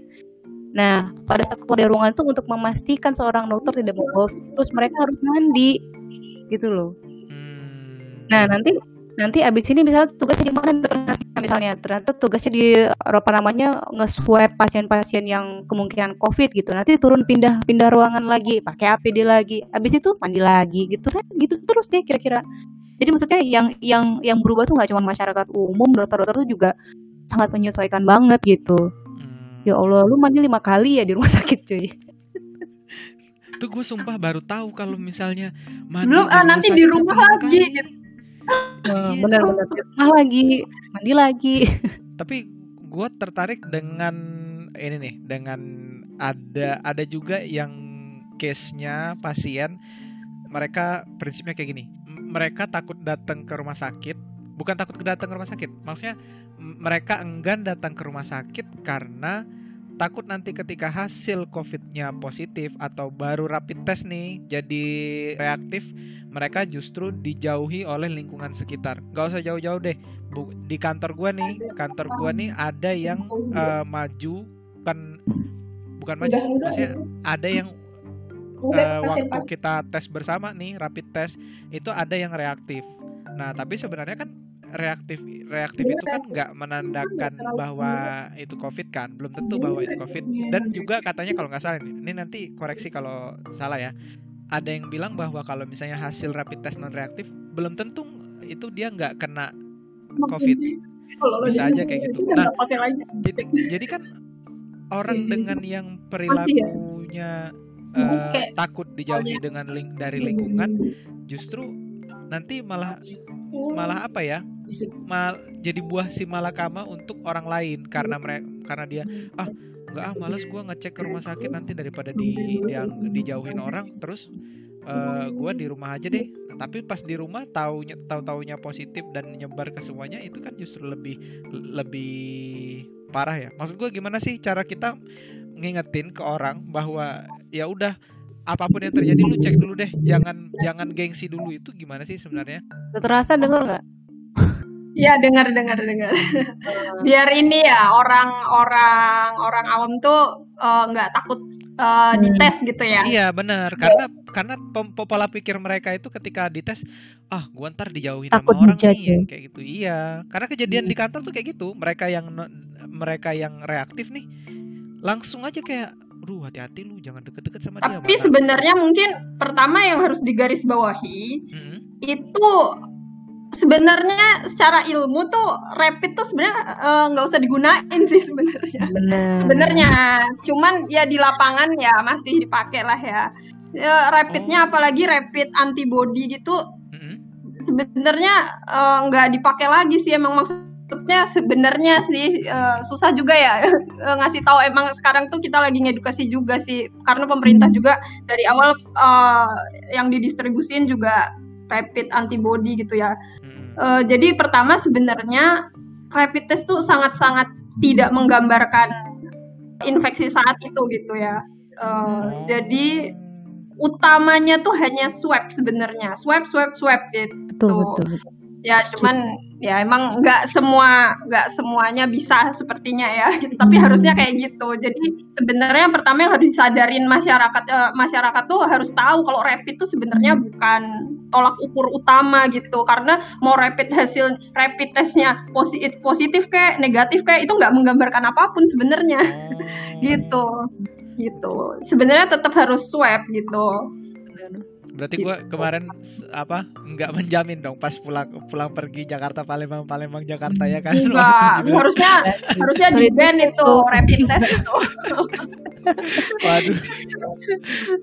Nah pada saat keluar dari ruangan itu untuk memastikan seorang dokter tidak mau terus mereka harus mandi gitu loh. Hmm. Nah nanti nanti abis ini misalnya tugasnya di mana misalnya ternyata tugasnya di apa namanya nge-swab pasien-pasien yang kemungkinan covid gitu. Nanti turun pindah pindah ruangan lagi pakai APD lagi. Abis itu mandi lagi gitu kan gitu terus deh kira-kira. Jadi maksudnya yang yang yang berubah tuh nggak cuma masyarakat umum dokter-dokter tuh juga sangat menyesuaikan banget gitu. Hmm. ya Allah lu mandi lima kali ya di rumah sakit cuy. Tuh gue sumpah baru tahu kalau misalnya mandi belum ah, nanti di rumah lagi. gitu benar-benar ah lagi mandi lagi. Tapi gue tertarik dengan ini nih dengan ada ada juga yang case-nya pasien mereka prinsipnya kayak gini mereka takut datang ke rumah sakit bukan takut datang ke rumah sakit maksudnya mereka enggan datang ke rumah sakit karena takut nanti ketika hasil COVID-nya positif atau baru rapid test nih jadi reaktif, mereka justru dijauhi oleh lingkungan sekitar. Gak usah jauh-jauh deh. Bu, di kantor gua nih, kantor gua nih ada yang uh, maju kan bukan maju, maksudnya ada yang uh, waktu kita tes bersama nih rapid test itu ada yang reaktif. Nah, tapi sebenarnya kan reaktif reaktif itu kan nggak menandakan bahwa itu covid kan belum tentu bahwa itu covid. dan juga katanya kalau nggak salah ini nanti koreksi kalau salah ya ada yang bilang bahwa kalau misalnya hasil rapid test non reaktif belum tentu itu dia nggak kena covid. bisa aja kayak gitu nah jadi jadi kan orang dengan yang ya? perilakunya uh, takut dijauhi dengan link dari lingkungan justru nanti malah malah apa ya mal jadi buah si malakama untuk orang lain karena mereka karena dia ah nggak ah males gue ngecek ke rumah sakit nanti daripada di yang dijauhin orang terus uh, eh, gue di rumah aja deh. Tapi pas di rumah taunya tahu taunya positif dan nyebar ke semuanya itu kan justru lebih lebih parah ya. Maksud gue gimana sih cara kita ngingetin ke orang bahwa ya udah apa pun yang terjadi lu cek dulu deh. Jangan jangan gengsi dulu. Itu gimana sih sebenarnya? Terasa dengar nggak Ya dengar dengar dengar. Biar ini ya orang-orang orang awam tuh eh, nggak uh, takut uh, dites gitu ya. Iya benar karena karena pola pikir mereka itu ketika dites ah gua ntar dijauhin takut sama orang nih ya. kayak gitu. Iya karena kejadian di kantor tuh kayak gitu mereka yang mereka yang reaktif nih langsung aja kayak Aduh hati-hati lu jangan deket-deket sama Tapi dia. Tapi sebenarnya mungkin pertama yang harus digarisbawahi hmm. itu sebenarnya secara ilmu tuh rapid tuh sebenarnya eh, nggak uh, usah digunain sih sebenarnya. Sebenarnya, cuman ya di lapangan ya masih dipakai lah ya. ya rapidnya oh. apalagi rapid antibody gitu, mm-hmm. sebenarnya eh, nggak uh, dipakai lagi sih emang maksudnya sebenarnya sih uh, susah juga ya ngasih tahu emang sekarang tuh kita lagi ngedukasi juga sih karena pemerintah juga dari awal uh, yang didistribusin juga rapid antibody gitu ya. Hmm. Uh, jadi pertama sebenarnya rapid test tuh sangat-sangat tidak menggambarkan infeksi saat itu gitu ya. Uh. Jadi utamanya tuh hanya swab sebenarnya, swab, swab, swab gitu. Betul, betul, betul ya cuman ya emang nggak semua nggak semuanya bisa sepertinya ya. Gitu. Tapi hmm. harusnya kayak gitu. Jadi sebenarnya yang pertama yang harus disadarin masyarakat eh, masyarakat tuh harus tahu kalau rapid tuh sebenarnya bukan tolak ukur utama gitu. Karena mau rapid hasil rapid testnya positif positif kayak negatif kayak itu nggak menggambarkan apa pun sebenarnya. Oh. gitu. Gitu. Sebenarnya tetap harus swab gitu Berarti gue gitu. kemarin apa nggak menjamin dong pas pulang pulang pergi Jakarta Palembang Palembang Jakarta ya kan? Enggak, harusnya harusnya di band itu rapid test itu. Waduh.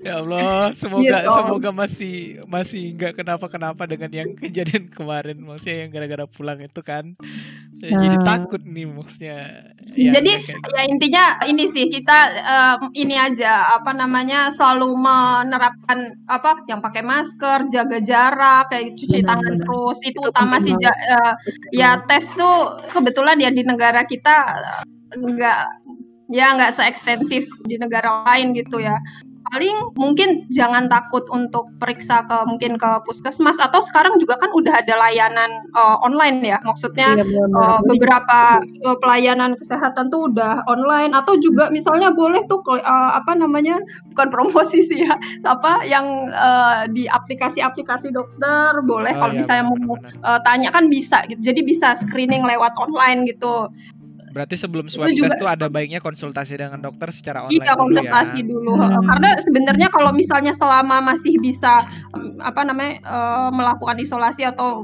Ya Allah, semoga gitu. semoga masih masih nggak kenapa-kenapa dengan yang kejadian kemarin maksudnya yang gara-gara pulang itu kan. Ya, hmm. Jadi takut nih maksudnya. Ya, Jadi ya, ya intinya ini sih kita um, ini aja apa namanya selalu menerapkan apa yang pakai masker, jaga jarak, kayak cuci benar, tangan benar. terus. Itu, itu utama sih uh, ya tes tuh kebetulan ya di negara kita enggak ya nggak seekstensif di negara lain gitu ya paling mungkin jangan takut untuk periksa ke mungkin ke puskesmas atau sekarang juga kan udah ada layanan uh, online ya. Maksudnya iya, uh, beberapa uh, pelayanan kesehatan tuh udah online. Atau juga misalnya boleh tuh uh, apa namanya bukan promosi sih ya apa yang uh, di aplikasi-aplikasi dokter boleh oh, kalau iya, misalnya mau uh, tanya kan bisa gitu. Jadi bisa screening lewat online gitu Berarti sebelum swab test tuh ada baiknya konsultasi dengan dokter secara online iya, dulu konsultasi ya. dulu. Hmm. Karena sebenarnya kalau misalnya selama masih bisa apa namanya uh, melakukan isolasi atau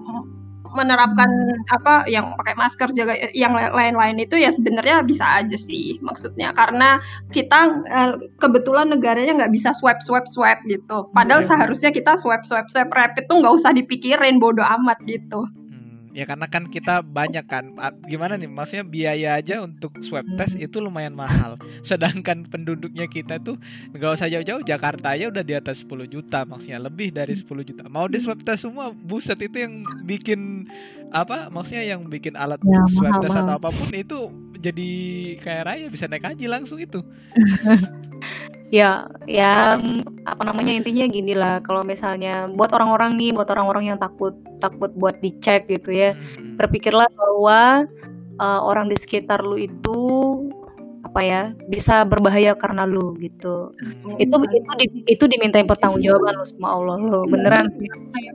menerapkan apa yang pakai masker jaga yang lain-lain itu ya sebenarnya bisa aja sih maksudnya karena kita uh, kebetulan negaranya nggak bisa swab swab swab gitu padahal yeah. seharusnya kita swab swab swab rapid tuh nggak usah dipikirin bodoh amat gitu Ya karena kan kita banyak kan. Gimana nih? Maksudnya biaya aja untuk swab test itu lumayan mahal. Sedangkan penduduknya kita tuh nggak usah jauh-jauh Jakarta aja udah di atas 10 juta maksudnya lebih dari 10 juta. Mau di swab test semua buset itu yang bikin apa? Maksudnya yang bikin alat ya, swab test atau apa pun itu jadi kayak raya bisa naik haji langsung itu. ya ya apa namanya intinya gini lah kalau misalnya buat orang-orang nih buat orang-orang yang takut takut buat dicek gitu ya hmm. berpikirlah bahwa uh, orang di sekitar lu itu apa ya bisa berbahaya karena lu gitu. Hmm. itu itu di, itu dimintain pertanggungjawaban lu sama Allah lo. Beneran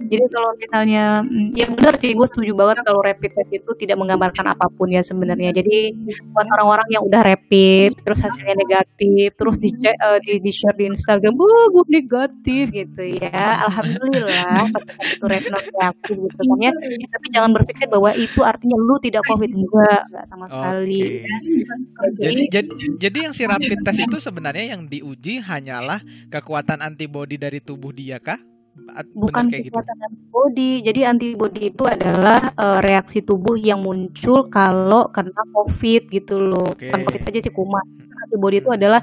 jadi kalau misalnya mm, ya benar sih gue setuju banget kalau rapid test itu tidak menggambarkan apa pun ya sebenarnya. Jadi buat orang-orang yang udah rapid terus hasilnya negatif terus di uh, di, di share di Instagram oh gue negatif gitu ya. Alhamdulillah itu rapid reaktif gitu kan ya. Tapi jangan berpikir bahwa itu artinya lu tidak covid. Enggak enggak sama sekali. Okay. jadi, jadi jadi yang si rapid test itu sebenarnya yang diuji hanyalah kekuatan antibodi dari tubuh dia kah? Bukan kayak gitu? kekuatan gitu? antibodi. Jadi antibodi itu adalah uh, reaksi tubuh yang muncul kalau kena COVID gitu loh. Okay. Bukan COVID aja sih kuman. Antibodi itu adalah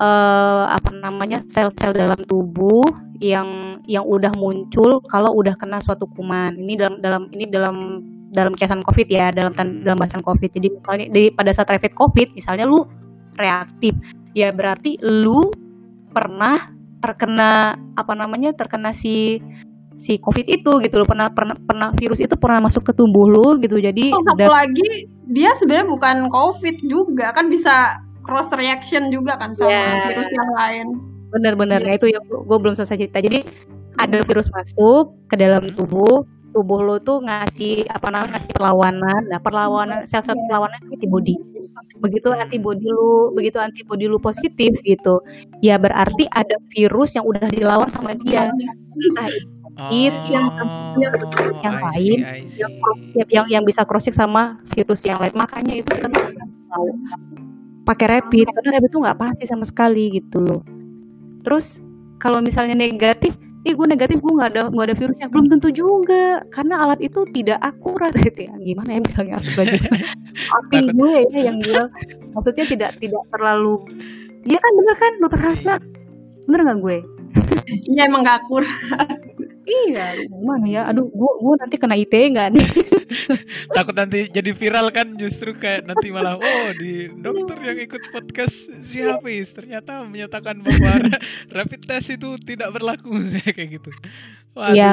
uh, apa namanya sel-sel dalam tubuh yang yang udah muncul kalau udah kena suatu kuman. Ini dalam dalam ini dalam dalam kiasan COVID ya, dalam dalam bahasan COVID. Jadi misalnya dari pada saat rapid COVID, misalnya lu reaktif, ya berarti lu pernah terkena apa namanya terkena si si covid itu gitu loh. Pernah pernah pernah virus itu pernah masuk ke tubuh lu gitu. Jadi oh, satu lagi dia sebenarnya bukan covid juga. Kan bisa cross reaction juga kan sama yeah. virus yang lain. Benar-benar yeah. nah itu yang gue belum selesai cerita. Jadi ada virus masuk ke dalam tubuh tubuh lo tuh ngasih apa namanya ngasih perlawanan. Nah perlawanan sel-sel perlawanan itu antibody. Begitu antibody lu begitu antibody lu positif gitu ya berarti ada virus yang udah dilawan sama dia. Entah itu oh, yang yang yang lain yang, yang yang bisa cross check sama virus yang lain. Makanya itu kan pakai rapid karena rapid itu nggak pasti sama sekali gitu loh. Terus kalau misalnya negatif ih gue negatif gue nggak ada nggak ada virusnya. Belum tentu juga karena alat itu tidak akurat gitu ya. Gimana ya bilangnya? Lagi opini gue ya yang bilang maksudnya tidak tidak terlalu Iya kan bener kan dokter Hasna? Bener nggak gue? Iya emang gak akurat Iya, gimana ya? Aduh, gua gua nanti kena ITE enggak nih? Takut nanti jadi viral kan justru kayak nanti malah oh di dokter yang ikut podcast si Hafiz ternyata menyatakan bahwa rapid test itu tidak berlaku kayak gitu. Waduh. Ya,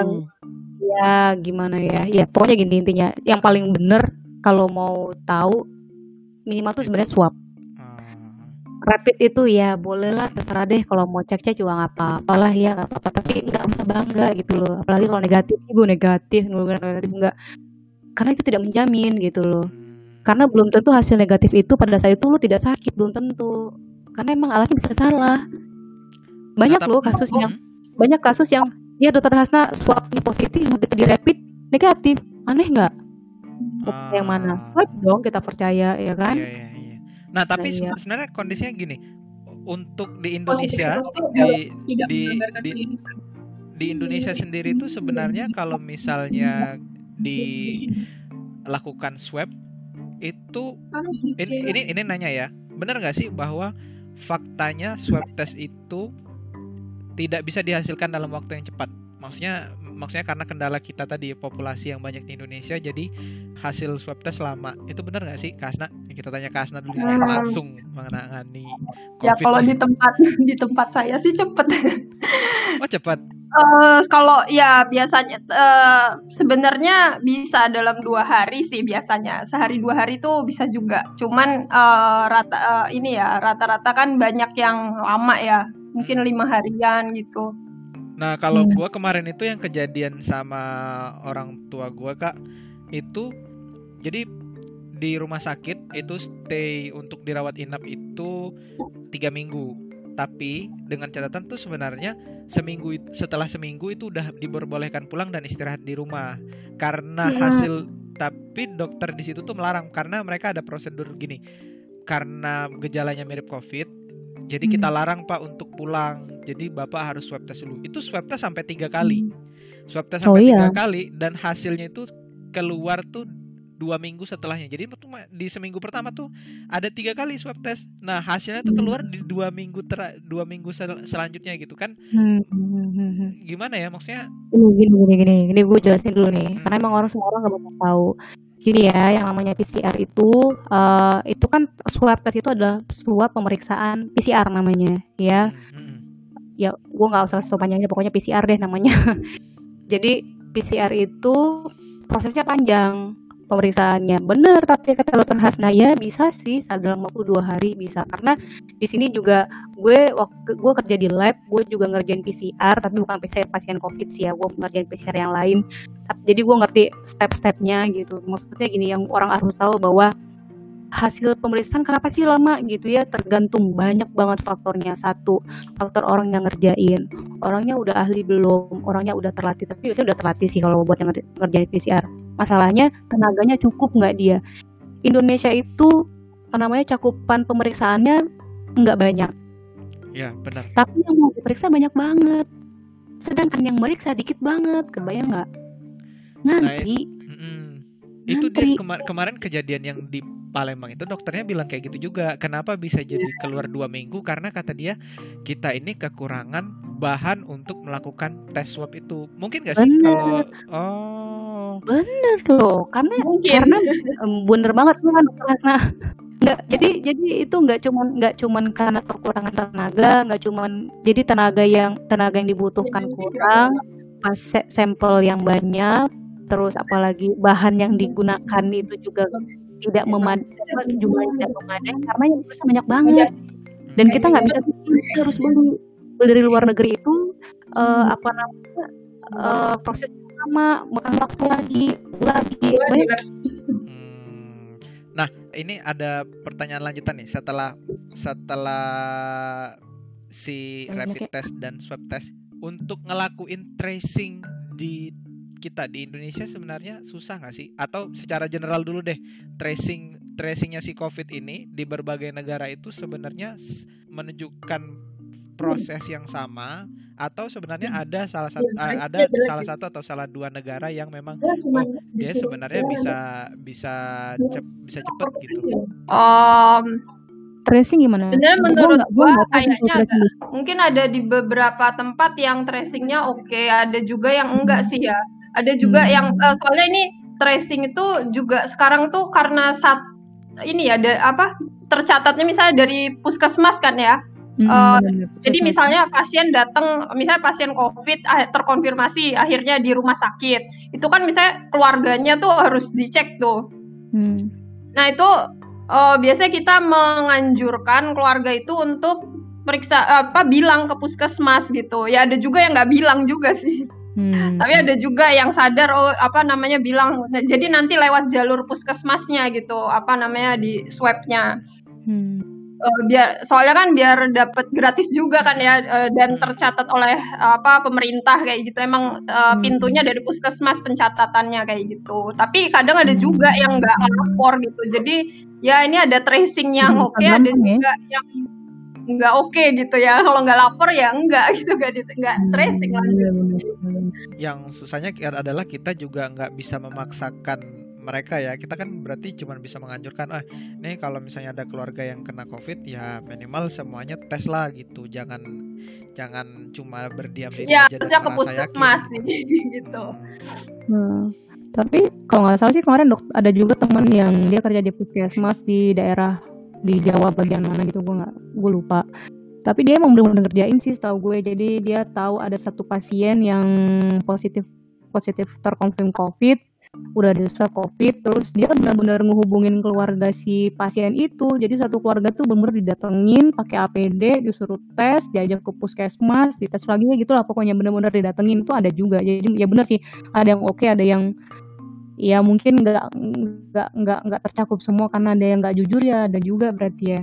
ya gimana ya? Ya pokoknya gini intinya, yang paling bener kalau mau tahu minimal tuh sebenarnya swab rapid itu ya bolehlah terserah deh kalau mau cek cek juga nggak apa-apa lah ya nggak apa-apa. Tapi nggak usah bangga gitu loh apalagi kalau negatif gue negatif gue negatif enggak karena itu tidak menjamin gitu loh. Karena belum tentu hasil negatif itu pada saat itu lo tidak sakit belum tentu. Karena emang alatnya bisa salah. Banyak loh kasus yang banyak kasus yang ya dokter Hasna swabnya positif di rapid negatif. Aneh nggak? Uh, yang mana? Wajib dong kita percaya ya kan? Iya, iya, iya. Nah, tapi nah, iya. sebenarnya kondisinya gini. Untuk di Indonesia oh, di di di di Indonesia sendiri itu sebenarnya kalau misalnya dilakukan swab itu ini ini ini nanya ya. Benar nggak sih bahwa faktanya swab test itu tidak bisa dihasilkan dalam waktu yang cepat? Maksudnya maksudnya karena kendala kita tadi populasi yang banyak di Indonesia jadi hasil swab test lama. Itu benar nggak sih Kasna? Kita tanya Kasna dulu hmm. langsung mengenai ya kalau di tempat di tempat saya sih cepet. Oh cepet? Uh, kalau ya biasanya uh, sebenarnya bisa dalam dua hari sih biasanya. Sehari dua hari itu bisa juga. Cuman uh, rata uh, ini ya rata-rata kan banyak yang lama ya. Mungkin hmm. lima harian gitu Nah kalau hmm. gue kemarin itu yang kejadian sama orang tua gue kak itu jadi di rumah sakit itu stay untuk dirawat inap itu tiga minggu tapi dengan catatan tuh sebenarnya seminggu setelah seminggu itu udah diperbolehkan pulang dan istirahat di rumah karena ya. hasil tapi dokter di situ tuh melarang karena mereka ada prosedur gini karena gejalanya mirip covid jadi hmm. kita larang pak untuk pulang. Jadi bapak harus swab test dulu. Itu swab test sampai tiga kali. Swab test oh, sampai oh, tiga iya. kali dan hasilnya itu keluar tuh dua minggu setelahnya. Jadi di seminggu pertama tuh ada tiga kali swab test. Nah hasilnya tuh keluar di dua minggu ter dua minggu sel selanjutnya gitu kan? Hmm, hmm, hmm, Gimana ya maksudnya? Gini gini gini gini, gue jelasin dulu nih. Karena emang orang semua orang nggak bakal tahu. Gini ya, yang namanya PCR itu uh, itu kan swab test itu adalah swab pemeriksaan PCR namanya, ya. Ya, gue nggak usah so panjangnya, pokoknya PCR deh namanya. Jadi PCR itu prosesnya panjang pemeriksaannya. Benar tapi kata dokter Hasna ya bisa sih dalam waktu dua hari bisa. Karena di sini juga gue waktu gue kerja di lab gue juga ngerjain PCR tapi bukan PCR pasien covid sih ya gue ngerjain PCR yang lain. Jadi gue ngerti step-stepnya gitu. Maksudnya gini yang orang harus tahu bahwa hasil pemeriksaan kenapa sih lama gitu ya tergantung banyak banget faktornya. Satu faktor orang yang ngerjain. Orangnya udah ahli belum? Orangnya udah terlatih tapi biasanya udah terlatih sih kalau buat yang ngerjain PCR masalahnya tenaganya cukup nggak dia? Indonesia itu namanya cakupan pemeriksaannya nggak banyak. Ya benar. Tapi yang mau diperiksa banyak banget. Sedangkan yang meriksa dikit banget kebayang nggak? Nanti nah, itu dia kemar kemarin kejadian yang di Palembang itu dokternya bilang kayak gitu juga. Kenapa bisa jadi keluar dua minggu? Karena kata dia kita ini kekurangan bahan untuk melakukan tes swab itu. Mungkin gak sih kalau oh bener loh karena Mungkin. karena bener banget tuh kan Nah, nggak jadi jadi itu nggak cuman nggak cuman karena kekurangan tenaga nggak cuman jadi tenaga yang tenaga yang dibutuhkan kurang pas sampel yang banyak terus apalagi bahan yang digunakan itu juga tidak memadai jumlahnya tidak memadai karena yang bisa banyak banget. Dan kita nggak bisa kita harus beli beli dari luar negeri itu uh, apa namanya uh, proses sama makan waktu lagi lagi banyak. hmm. nah ini ada pertanyaan lanjutan nih. Setelah setelah si rapid test dan swab test untuk ngelakuin tracing di kita di Indonesia sebenarnya susah nggak sih? Atau secara general dulu deh, tracing tracingnya si COVID ini di berbagai negara itu sebenarnya menunjukkan proses yang sama atau sebenarnya ada salah satu ada salah satu atau salah dua negara yang memang oh, dia sebenarnya bisa bisa cep, bisa cepat gitu. Um, tracing gimana? Sebenarnya menurut gua, gua kayaknya mungkin ada di beberapa tempat yang tracingnya oke, okay, ada juga yang enggak sih ya. Ada juga hmm. yang uh, soalnya ini tracing itu juga sekarang tuh karena saat ini ya ada apa tercatatnya misalnya dari puskesmas kan ya. Hmm, uh, jadi misalnya pasien datang, misalnya pasien COVID ah, terkonfirmasi akhirnya di rumah sakit, itu kan misalnya keluarganya tuh harus dicek tuh. Hmm. Nah itu uh, biasanya kita menganjurkan keluarga itu untuk periksa apa bilang ke puskesmas gitu. Ya ada juga yang nggak bilang juga sih. Hmm. Tapi ada juga yang sadar oh apa namanya bilang jadi nanti lewat jalur puskesmasnya gitu apa namanya di swabnya. Hmm. Uh, biar soalnya kan biar dapat gratis juga kan ya uh, dan tercatat oleh uh, apa pemerintah kayak gitu emang uh, hmm. pintunya dari puskesmas pencatatannya kayak gitu tapi kadang ada hmm. juga yang nggak lapor gitu jadi ya ini ada tracing yang hmm, oke okay, ada ya. juga yang nggak oke okay gitu ya kalau nggak lapor ya enggak gitu nggak nggak hmm, tracing lah iya, yang susahnya adalah kita juga nggak bisa memaksakan mereka ya kita kan berarti cuma bisa menganjurkan ah nih kalau misalnya ada keluarga yang kena covid ya minimal semuanya tes lah gitu jangan jangan cuma berdiam diri ya, aja dan merasa yakin gitu. gitu. Hmm. Hmm. Tapi kalau nggak salah sih kemarin dok ada juga teman yang dia kerja di puskesmas di daerah di Jawa bagian mana gitu gue nggak gue lupa. Tapi dia emang belum ngerjain sih setahu gue. Jadi dia tahu ada satu pasien yang positif positif terkonfirm covid udah ada swab covid terus dia benar-benar ngehubungin keluarga si pasien itu. Jadi satu keluarga tuh benar didatengin pakai APD disuruh tes diajak ke puskesmas dites lagi gitu lah pokoknya benar-benar didatengin itu ada juga. Jadi ya benar sih ada yang oke okay, ada yang ya mungkin nggak nggak nggak nggak tercakup semua karena ada yang nggak jujur ya ada juga berarti ya.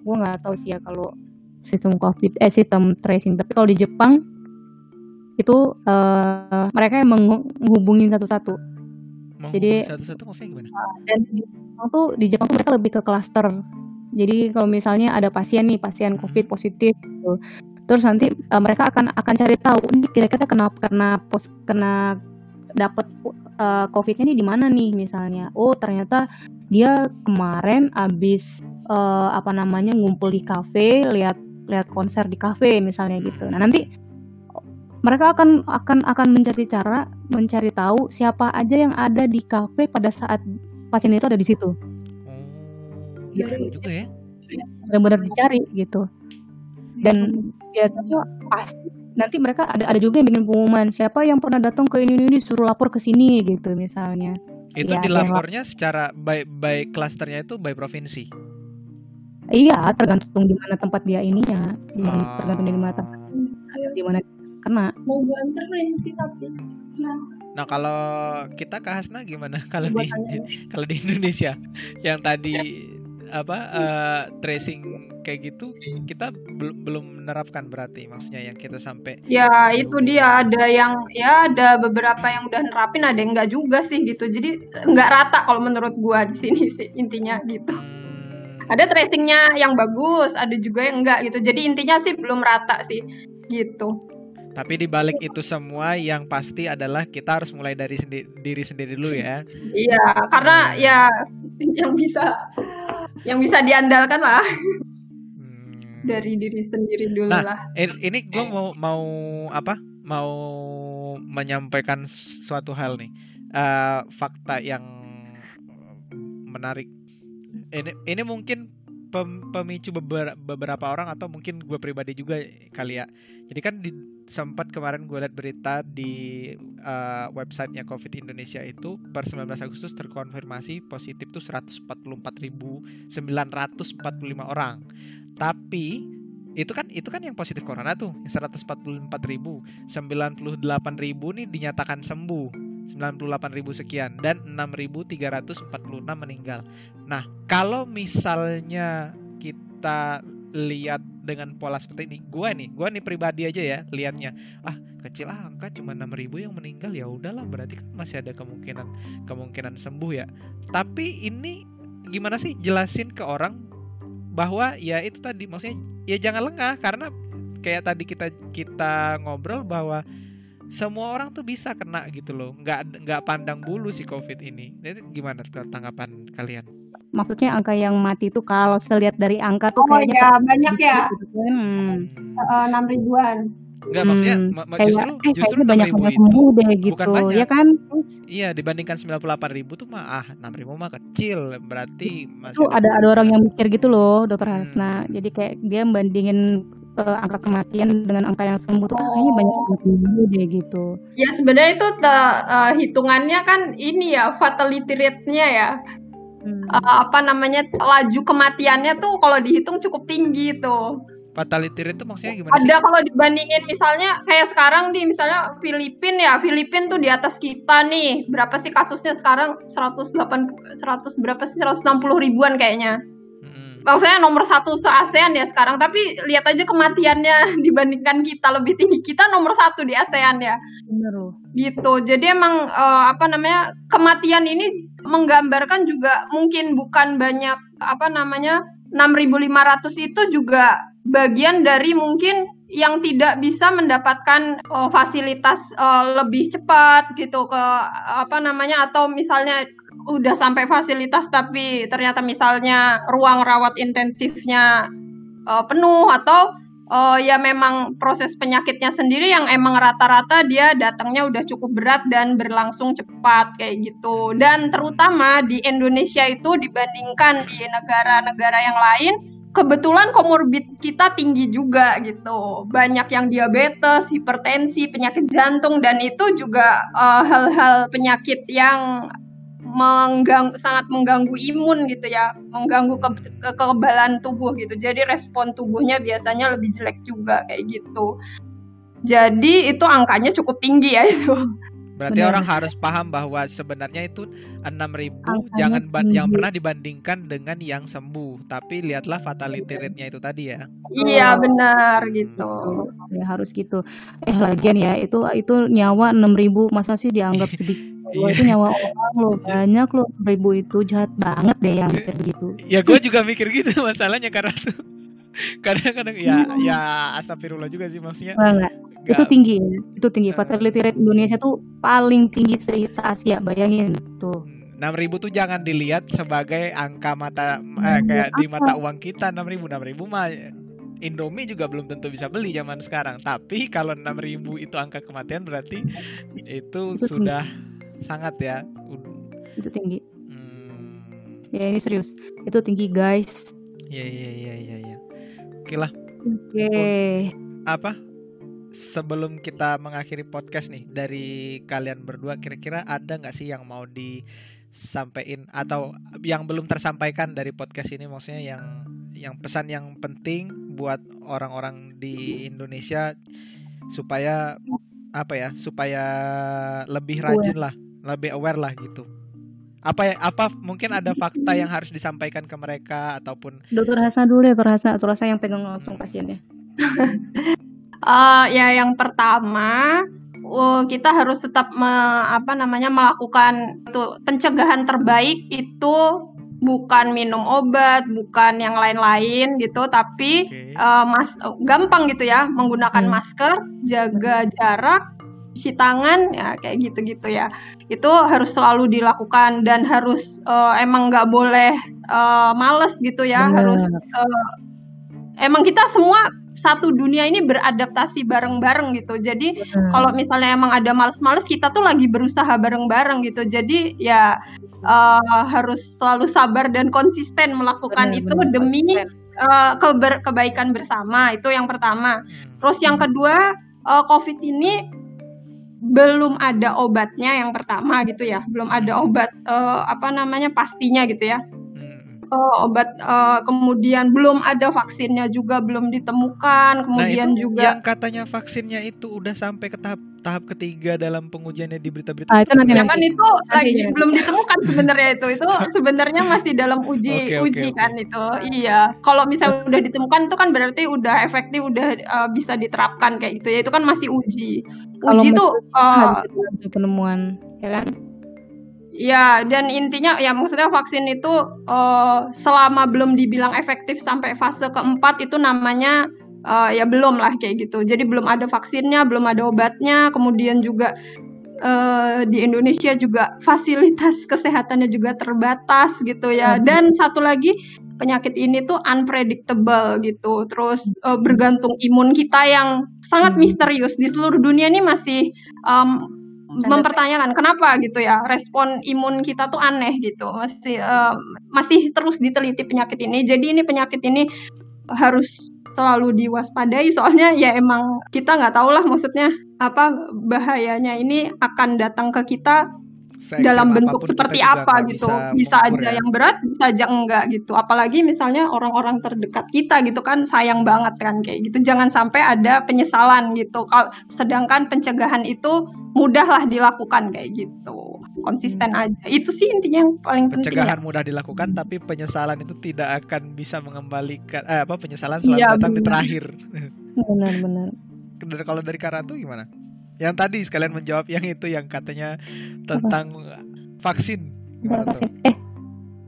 Gue nggak tahu sih ya kalau sistem covid eh sistem tracing. Tapi kalau di Jepang itu uh, mereka yang menghubungi satu-satu. Jadi satu-satu maksudnya gimana? uh, dan di Jepang tuh di Jepang tuh mereka lebih ke klaster jadi kalau misalnya ada pasien nih pasien covid positif gitu terus nanti uh, mereka akan akan cari tahu ini kira-kira kenapa kena pos kena dapat uh, COVID-nya nih di mana nih misalnya. Oh ternyata dia kemarin abis uh, apa namanya ngumpul di kafe, lihat lihat konser di kafe misalnya gitu. Nah nanti mereka akan akan akan mencari cara mencari tahu siapa aja yang ada di kafe pada saat pasien itu ada di situ. Oh, gitu juga ya. Benar-benar dicari gitu. Dan biasanya pasti nanti mereka ada ada juga yang bikin pengumuman siapa yang pernah datang ke ini ini suruh lapor ke sini gitu misalnya. Itu ya, dilapornya secara by by klasternya itu by provinsi? Iya tergantung di mana tempat dia ininya. Oh. tergantung di mana tempat di mana kena. Mau banterin sih tapi ya. Nah kalau kita ke Hasna gimana? Kalau di kalau di Indonesia yang tadi apa uh, tracing kayak gitu kita belum belum menerapkan berarti maksudnya yang kita sampai ya itu dia ada yang ya ada beberapa yang udah nerapin ada yang enggak juga sih gitu jadi enggak rata kalau menurut gua di sini sih intinya gitu hmm. ada tracingnya yang bagus ada juga yang enggak gitu jadi intinya sih belum rata sih gitu tapi di balik itu semua yang pasti adalah kita harus mulai dari sendi diri sendiri dulu ya. Iya, karena hmm. ya yang bisa yang bisa diandalkan lah hmm. dari diri sendiri dulu nah, lah. Ini gue mau mau apa? Mau menyampaikan suatu hal nih, uh, fakta yang menarik. Ini ini mungkin pemicu beberapa orang atau mungkin gue pribadi juga kali ya. Jadi kan di sempat kemarin gue lihat berita di uh, websitenya COVID Indonesia itu per 19 Agustus terkonfirmasi positif tuh 144.945 orang. Tapi itu kan itu kan yang positif corona tuh yang 144.000 98.000 nih dinyatakan sembuh 98.000 sekian dan 6.346 meninggal. Nah, kalau misalnya kita lihat dengan pola seperti ini. Gue nih gue nih pribadi aja ya liatnya. Ah kecil ah angka cuma enam ribu yang meninggal ya udahlah berarti kan masih ada kemungkinan kemungkinan sembuh ya. Tapi ini gimana sih jelasin ke orang bahwa ya itu tadi maksudnya ya jangan lengah karena kayak tadi kita kita ngobrol bahwa semua orang tuh bisa kena gitu loh. Nggak nggak pandang bulu si covid ini. Ini gimana tanggapan kalian maksudnya angka yang mati itu kalau saya lihat dari angka tuh oh, kayaknya ya, banyak ya. hmm. enam ribuan. Enggak maksudnya hmm, ma kayak, justru eh, justru banyak yang sembuh deh gitu bukan banyak. ya kan? Iya dibandingkan 98 ribu tuh mah ah 6 ribu mah kecil berarti masih itu ada ada orang yang mikir gitu loh dokter hmm. Hasna jadi kayak dia bandingin uh, angka kematian dengan angka yang sembuh tuh kayaknya banyak yang sembuh deh gitu. Ya sebenarnya itu uh, hitungannya kan ini ya fatality rate-nya ya hmm. uh, apa namanya laju kematiannya tuh kalau dihitung cukup tinggi tuh. Fatality rate itu maksudnya gimana sih? Ada kalau dibandingin misalnya kayak sekarang di misalnya Filipin ya, Filipin tuh di atas kita nih. Berapa sih kasusnya sekarang? 108 100 berapa sih? 160 ribuan kayaknya maksudnya nomor satu se ASEAN ya sekarang. Tapi lihat aja kematiannya dibandingkan kita lebih tinggi kita nomor satu di ASEAN ya. Benar gitu. Jadi emang uh, apa namanya kematian ini menggambarkan juga mungkin bukan banyak apa namanya 6.500 itu juga bagian dari mungkin yang tidak bisa mendapatkan uh, fasilitas uh, lebih cepat gitu ke apa namanya atau misalnya udah sampai fasilitas tapi ternyata misalnya ruang rawat intensifnya uh, penuh atau uh, ya memang proses penyakitnya sendiri yang emang rata-rata dia datangnya udah cukup berat dan berlangsung cepat kayak gitu. Dan terutama di Indonesia itu dibandingkan di negara-negara yang lain kebetulan komorbid kita tinggi juga gitu. Banyak yang diabetes, hipertensi, penyakit jantung dan itu juga uh, hal-hal penyakit yang menggang sangat mengganggu imun gitu ya, mengganggu ke, ke kekebalan tubuh gitu. Jadi respon tubuhnya biasanya lebih jelek juga kayak gitu. Jadi itu angkanya cukup tinggi ya itu. Berarti Benar. orang harus paham bahwa sebenarnya itu 6000 jangan tinggi. yang pernah dibandingkan dengan yang sembuh, tapi lihatlah fatality rate-nya itu tadi ya. Iya, benar gitu. Ya harus gitu. Eh lagian ya, itu itu nyawa 6000 masa sih dianggap sedikit Iya. itu nyawa orang lo banyak lo ribu itu jahat banget deh yang mikir gitu. Ya gue juga mikir gitu masalahnya karena tuh kadang-kadang ya ya astagfirullah juga sih maksudnya. Gak. Itu tinggi ya. Itu tinggi. Uh, Fatality rate Indonesia tuh paling tinggi se-Asia, bayangin tuh. 6000 tuh jangan dilihat sebagai angka mata eh, kayak di mata uang kita 6000 6000 mah Indomie juga belum tentu bisa beli zaman sekarang. Tapi kalau 6000 itu angka kematian berarti itu, itu sudah tinggi. sangat ya. Itu tinggi. Hmm. Ya ini serius. Itu tinggi guys. Iya iya iya iya ya. Oke lah. Oke. Okay. Apa? Sebelum kita mengakhiri podcast nih dari kalian berdua kira-kira ada nggak sih yang mau disampaikan atau yang belum tersampaikan dari podcast ini? Maksudnya yang yang pesan yang penting buat orang-orang di Indonesia supaya apa ya supaya lebih rajin lah lebih aware lah gitu. Apa ya apa mungkin ada fakta yang harus disampaikan ke mereka ataupun dokter Hasan dulu ya dokter Hasan. Dokter Hasan yang pegang langsung pasiennya Uh, ya yang pertama uh, kita harus tetap me, apa namanya melakukan itu pencegahan terbaik itu bukan minum obat, bukan yang lain-lain gitu, tapi okay. uh, mas gampang gitu ya menggunakan hmm. masker, jaga jarak, cuci tangan, ya kayak gitu-gitu ya. Itu harus selalu dilakukan dan harus uh, emang nggak boleh uh, males gitu ya, hmm. harus uh, emang kita semua satu dunia ini beradaptasi bareng-bareng gitu. Jadi hmm. kalau misalnya emang ada males-males kita tuh lagi berusaha bareng-bareng gitu. Jadi ya uh, harus selalu sabar dan konsisten melakukan benar, itu benar, demi uh, keber kebaikan bersama. Itu yang pertama. Hmm. Terus yang kedua, uh, COVID ini belum ada obatnya yang pertama gitu ya. Belum ada obat uh, apa namanya pastinya gitu ya uh, obat uh, kemudian belum ada vaksinnya juga belum ditemukan kemudian nah, itu juga yang katanya vaksinnya itu udah sampai ke tahap tahap ketiga dalam pengujiannya di berita-berita. Ah, itu nanti, ya kan itu lagi ya. belum ditemukan sebenarnya itu. Itu sebenarnya masih dalam uji okay, uji okay, kan okay. itu. Iya. Kalau misalnya udah ditemukan itu kan berarti udah efektif udah uh, bisa diterapkan kayak gitu ya. Itu kan masih uji. Uji tuh uh, penemuan ya kan Ya, dan intinya ya maksudnya vaksin itu uh, selama belum dibilang efektif sampai fase keempat itu namanya uh, ya belum lah kayak gitu. Jadi belum ada vaksinnya, belum ada obatnya, kemudian juga uh, di Indonesia juga fasilitas kesehatannya juga terbatas gitu ya. Hmm. Dan satu lagi penyakit ini tuh unpredictable gitu. Terus uh, bergantung imun kita yang sangat hmm. misterius di seluruh dunia ini masih um, mempertanyakan kenapa? gitu ya. Respon imun kita tuh aneh gitu. Masih uh, masih terus diteliti penyakit ini. Jadi ini penyakit ini harus selalu diwaspadai. Soalnya ya emang kita nggak tahu lah maksudnya apa bahayanya ini akan datang ke kita dalam bentuk seperti apa gitu bisa, bisa aja ya. yang berat bisa aja enggak gitu apalagi misalnya orang-orang terdekat kita gitu kan sayang banget kan kayak gitu jangan sampai ada penyesalan gitu kalau sedangkan pencegahan itu mudahlah dilakukan kayak gitu konsisten hmm. aja itu sih intinya yang paling penting pencegahan ya. mudah dilakukan tapi penyesalan itu tidak akan bisa mengembalikan eh, apa penyesalan selalu ya, datang benar. di terakhir benar-benar kalau dari Karatu gimana yang tadi sekalian menjawab yang itu yang katanya tentang Apa? vaksin. vaksin. Eh,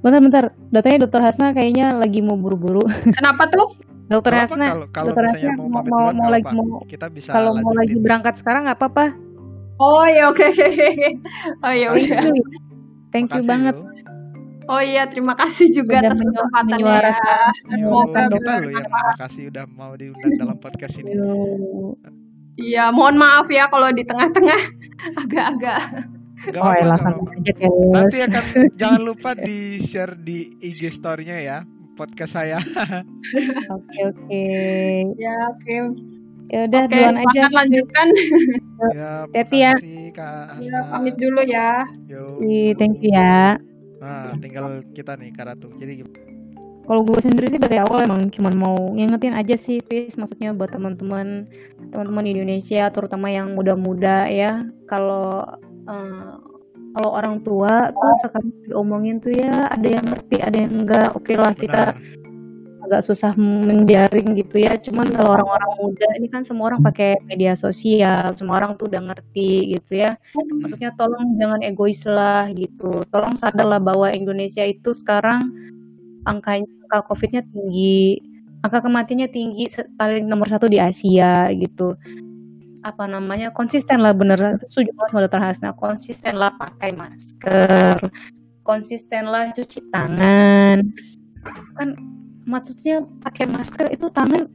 bentar-bentar. Datanya Dokter Hasna kayaknya lagi mau buru-buru. Kenapa tuh? Dokter Hasna, kalau, kalau Dokter Hasna mau mau, mau, lagi mau kita bisa kalau mau lagi berangkat sekarang nggak apa-apa. Oh ya oke. Okay. oh ya udah. Thank you banget. Oh iya, terima kasih juga atas kesempatannya. Ya. Semoga kita loh ya, terima kasih udah mau diundang dalam podcast ini. Iya, mohon maaf ya kalau di tengah-tengah agak-agak. Oh, elah, aja Nanti akan jangan lupa di share di IG story-nya ya podcast saya. Oke oke. Ya oke. Ya udah okay, duluan aja. lanjutkan. ya, Teti ya. Kak Ya, pamit dulu ya. Yo. Thank you ya. Nah, tinggal kita nih Karatu. Jadi kalau gue sendiri sih dari awal emang cuma mau ngingetin aja sih Fis. Maksudnya buat teman-teman teman-teman Indonesia terutama yang muda-muda ya. Kalau uh, kalau orang tua tuh sekarang diomongin tuh ya ada yang ngerti ada yang enggak oke okay lah kita agak susah menjaring gitu ya. Cuman kalau orang-orang muda ini kan semua orang pakai media sosial semua orang tuh udah ngerti gitu ya. Maksudnya tolong jangan egois lah gitu. Tolong sadarlah bahwa Indonesia itu sekarang angkanya angka COVID-nya tinggi, angka kematiannya tinggi paling nomor satu di Asia gitu. apa namanya konsisten lah bener. Setuju banget sama dokter Hasna konsisten lah pakai masker konsisten lah cuci tangan. Kan maksudnya pakai masker itu tangan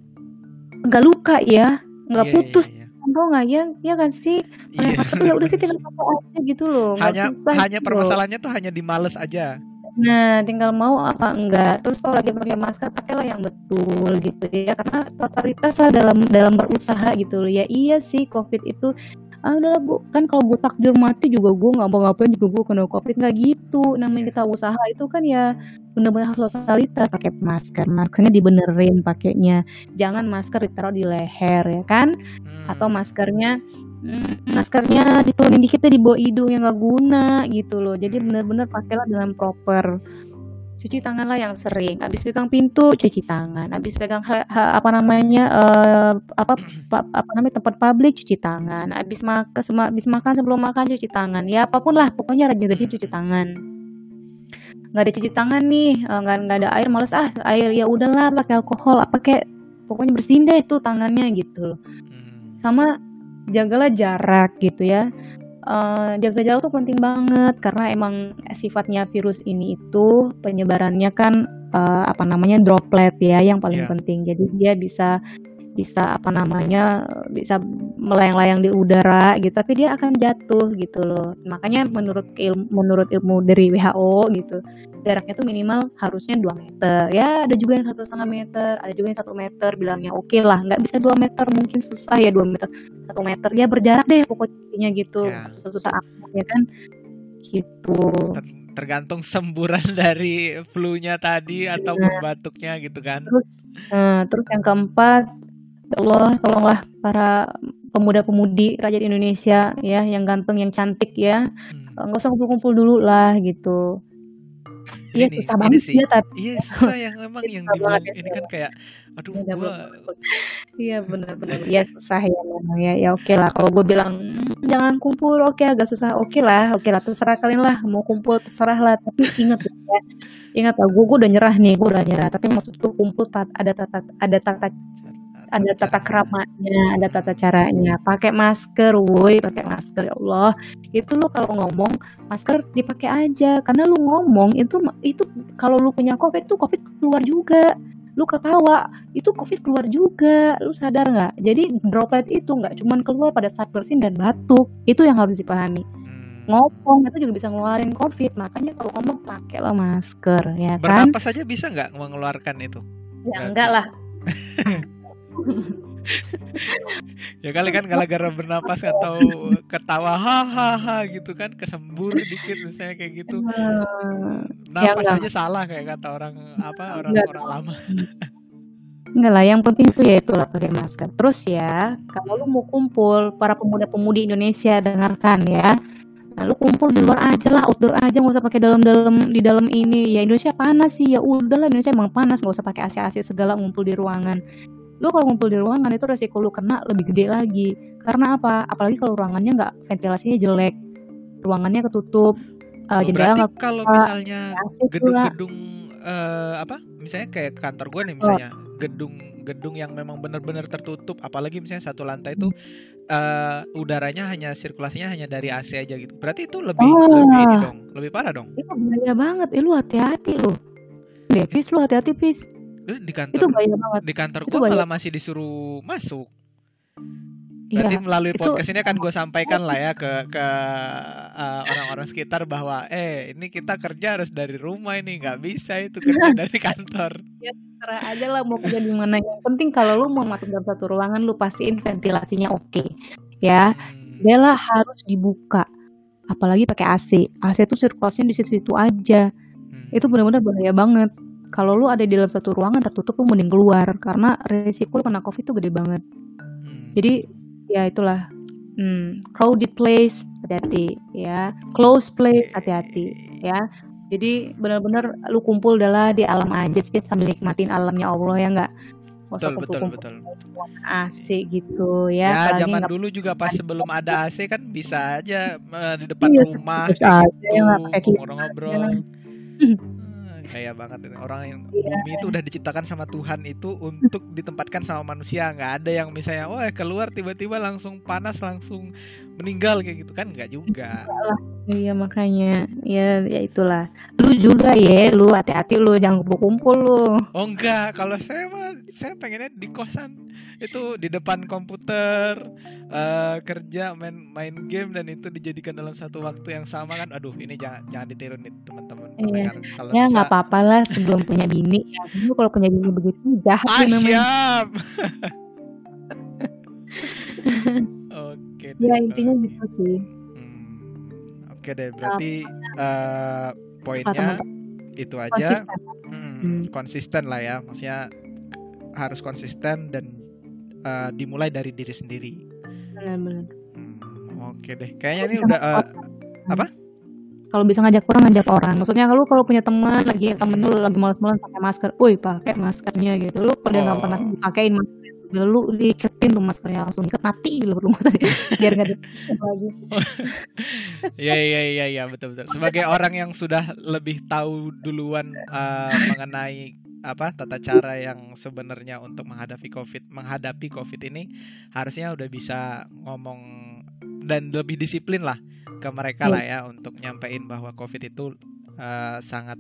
nggak luka ya nggak yeah, putus yeah, yeah. nggak ya ya kan sih? Pakai yeah, masker ya udah sih tinggal pakai aja gitu loh hanya hanya gitu permasalahannya tuh hanya di males aja Nah, tinggal mau apa enggak. Terus kalau lagi pakai masker, pakailah yang betul gitu ya. Karena totalitas lah dalam dalam berusaha gitu loh. Ya iya sih, COVID itu ah udah bu kan kalau gue takdir mati juga gue nggak mau ngapain juga gue kena covid nggak gitu namanya iya. kita usaha itu kan ya bener-bener harus totalitas pakai masker maskernya dibenerin pakainya jangan masker ditaruh di leher ya kan hmm. atau maskernya Maskernya diturunin dikit di bawah hidung yang gak guna gitu loh. Jadi benar-benar pakailah dengan proper. Cuci tangan lah yang sering. Habis pegang pintu, cuci tangan. Habis pegang ha, ha, apa namanya uh, apa pa, apa namanya tempat publik, cuci tangan. Habis makan habis makan sebelum makan cuci tangan. Ya apa pun lah, pokoknya rajin rajin cuci tangan. Nggak ada cuci tangan nih, uh, nggak nggak ada air, males ah air ya udahlah pakai alkohol, apa kayak pokoknya bersihin deh tuh tangannya gitu. Hmm. Sama jagalah jarak gitu ya uh, jaga jarak tuh penting banget karena emang sifatnya virus ini itu penyebarannya kan uh, apa namanya droplet ya yang paling yeah. penting jadi dia bisa bisa apa namanya bisa melayang-layang di udara gitu tapi dia akan jatuh gitu loh. Makanya menurut ilmu menurut ilmu dari WHO gitu jaraknya tuh minimal harusnya 2 meter. Ya ada juga yang satu setengah meter ada juga yang satu meter bilangnya oke okay lah nggak bisa 2 meter mungkin susah ya 2 meter satu meter. Ya berjarak deh pokoknya gitu yeah. susah-susah ya kan? Gitu. Tergantung semburan dari flu-nya tadi atau nah, batuknya gitu kan. Terus, uh, terus yang keempat Ya Allah, tolonglah para pemuda-pemudi rakyat Indonesia ya, yang ganteng, yang cantik ya. Hmm. Nggak usah kumpul-kumpul dulu lah gitu. Iya susah ini banget sih. ya tapi iya susah yang memang yang dibilang ya, ini kan kayak aduh ya, gua iya benar-benar ya susah ya memang ya ya oke okay lah kalau gue bilang mmm, jangan kumpul oke okay, agak susah oke okay lah oke okay lah terserah kalian lah mau kumpul terserah lah tapi ingat ya ingat lah gue, gue udah nyerah nih gue udah nyerah tapi maksudku kumpul tat, ada tata ada tata ada tata keramanya, ada tata caranya. Pakai masker, woi, pakai masker ya Allah. Itu lu kalau ngomong masker dipakai aja karena lu ngomong itu itu kalau lu punya Covid itu Covid keluar juga. Lu ketawa, itu Covid keluar juga. Lu sadar nggak? Jadi droplet itu nggak cuma keluar pada saat bersin dan batuk. Itu yang harus dipahami hmm. ngomong itu juga bisa ngeluarin covid makanya kalau ngomong pakailah masker ya kan bernapas saja bisa nggak mengeluarkan itu ya enggak lah ya kali kan gara-gara bernapas atau ketawa hahaha gitu kan kesembur dikit misalnya kayak gitu napas ya, aja salah kayak kata orang apa orang enggak. orang lama Enggak lah, yang penting tuh ya itulah pakai masker. Terus ya, kalau lu mau kumpul para pemuda-pemudi Indonesia dengarkan ya. Nah, lu kumpul di luar aja lah, outdoor aja nggak usah pakai dalam-dalam di dalam ini. Ya Indonesia panas sih, ya udahlah Indonesia emang panas, nggak usah pakai AC-AC segala ngumpul di ruangan lu kalau ngumpul di ruangan itu resiko lu kena lebih gede lagi. Karena apa? Apalagi kalau ruangannya nggak ventilasinya jelek ruangannya ketutup uh, jendela nggak kalau misalnya gedung-gedung uh, apa? Misalnya kayak kantor gue nih misalnya oh. gedung gedung yang memang benar-benar tertutup apalagi misalnya satu lantai itu uh, udaranya hanya sirkulasinya hanya dari AC aja gitu. Berarti itu lebih oh. lebih ini dong lebih parah dong. Itu bahaya banget. Eh, lu hati-hati lu. Devis lu hati-hati please di kantor itu bahaya banget. Di kantor gue malah masih disuruh masuk. Berarti ya, melalui podcast ini kan gue sampaikan lah ya ke ke uh, orang-orang sekitar bahwa eh ini kita kerja harus dari rumah ini nggak bisa itu kerja dari kantor. Ya terserah aja lah mau kerja di mana. Yang penting kalau lu mau masuk dalam satu ruangan lu pastiin ventilasinya oke okay. ya. Hmm. Dia harus dibuka. Apalagi pakai AC. AC itu sirkulasinya di situ-situ aja. Hmm. Itu benar-benar bahaya banget kalau lu ada di dalam satu ruangan tertutup lu mending keluar. Karena resiko lu kena covid itu gede banget. Hmm. jadi ya itulah. Hmm, crowded place hati-hati ya. Close place hati-hati ya. Jadi benar-benar lu kumpul adalah di alam aja sih sambil nikmatin alamnya Allah ya enggak betul betul betul. AC gitu ya. Ya zaman dulu juga pas sebelum ada AC kan bisa aja uh, di depan iya, rumah gitu, ngobrol-ngobrol. kayak banget orang yang yeah. bumi itu udah diciptakan sama Tuhan itu untuk ditempatkan sama manusia nggak ada yang misalnya oh keluar tiba-tiba langsung panas langsung meninggal kayak gitu kan nggak juga. Iya makanya. Ya ya itulah. Lu juga ya lu hati-hati lu jangan kumpul-kumpul lu. Oh enggak kalau saya mah saya pengennya di kosan. Itu di depan komputer uh, kerja main main game dan itu dijadikan dalam satu waktu yang sama kan. Aduh ini jangan jangan ditiru nih teman-teman. Iya. kalau ya nggak apa-apa lah sebelum punya bini. Ya, kalau punya bini begitu jahat ah, siap. Ya intinya gitu sih. Hmm, Oke deh, berarti uh, poinnya itu aja. Konsisten. Hmm, hmm. konsisten lah ya, maksudnya harus konsisten dan uh, dimulai dari diri sendiri. Benar-benar. Hmm, Oke deh, kayaknya ini udah uh, apa? Kalau bisa ngajak orang ngajak orang. Maksudnya kalau kalau punya teman lagi temen lu lagi malas-malas pakai masker, woi pakai maskernya gitu. Lu nggak oh. pernah dipakein masker lu diketin tuh maskernya langsung diket mati gitu rumah saya biar nggak lagi. Iya iya iya iya betul betul. Sebagai orang yang sudah lebih tahu duluan uh, mengenai apa tata cara yang sebenarnya untuk menghadapi covid menghadapi covid ini harusnya udah bisa ngomong dan lebih disiplin lah ke mereka lah ya untuk nyampein bahwa covid itu uh, sangat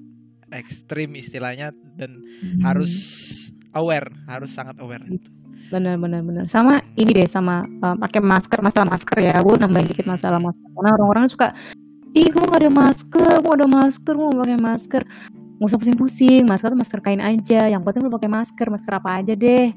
ekstrim istilahnya dan hmm. harus aware harus sangat aware. Gitu benar benar benar sama ini deh sama uh, pakai masker masalah masker ya gue nambahin dikit masalah masker. Karena orang-orang suka ih gue gak ada masker gue ada masker gue pakai masker. Nggak usah pusing-pusing masker tuh masker kain aja. Yang penting lu pakai masker masker apa aja deh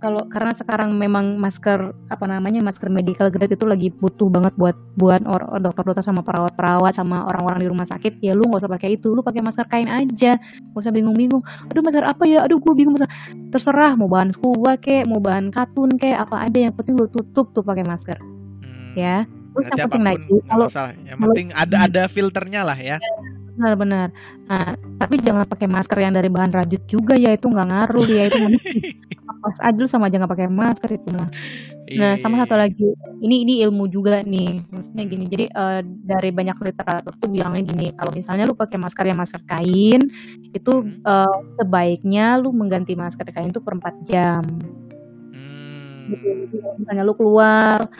kalau karena sekarang memang masker apa namanya masker medical grade itu lagi butuh banget buat buat dokter-dokter sama perawat-perawat sama orang-orang di rumah sakit ya lu nggak usah pakai itu lu pakai masker kain aja. Nggak usah bingung-bingung. Aduh masker apa ya? Aduh gue bingung terserah mau bahan scuba kek mau bahan katun kek apa aja yang penting lu tutup tuh pakai masker. Hmm, ya terus yang penting lagi. kalau yang penting ada ada filternya lah ya benar-benar. Nah, tapi jangan pakai masker yang dari bahan rajut juga ya itu nggak ngaruh ya itu pas aja sama aja nggak pakai masker itu mah. Nah, sama satu iya. lagi, ini ini ilmu juga nih. Maksudnya gini, jadi uh, dari banyak literatur tuh bilangnya gini, kalau misalnya lu pakai masker yang masker kain, itu uh, sebaiknya lu mengganti masker kain itu per 4 jam. Hmm. Jadi, misalnya lu keluar,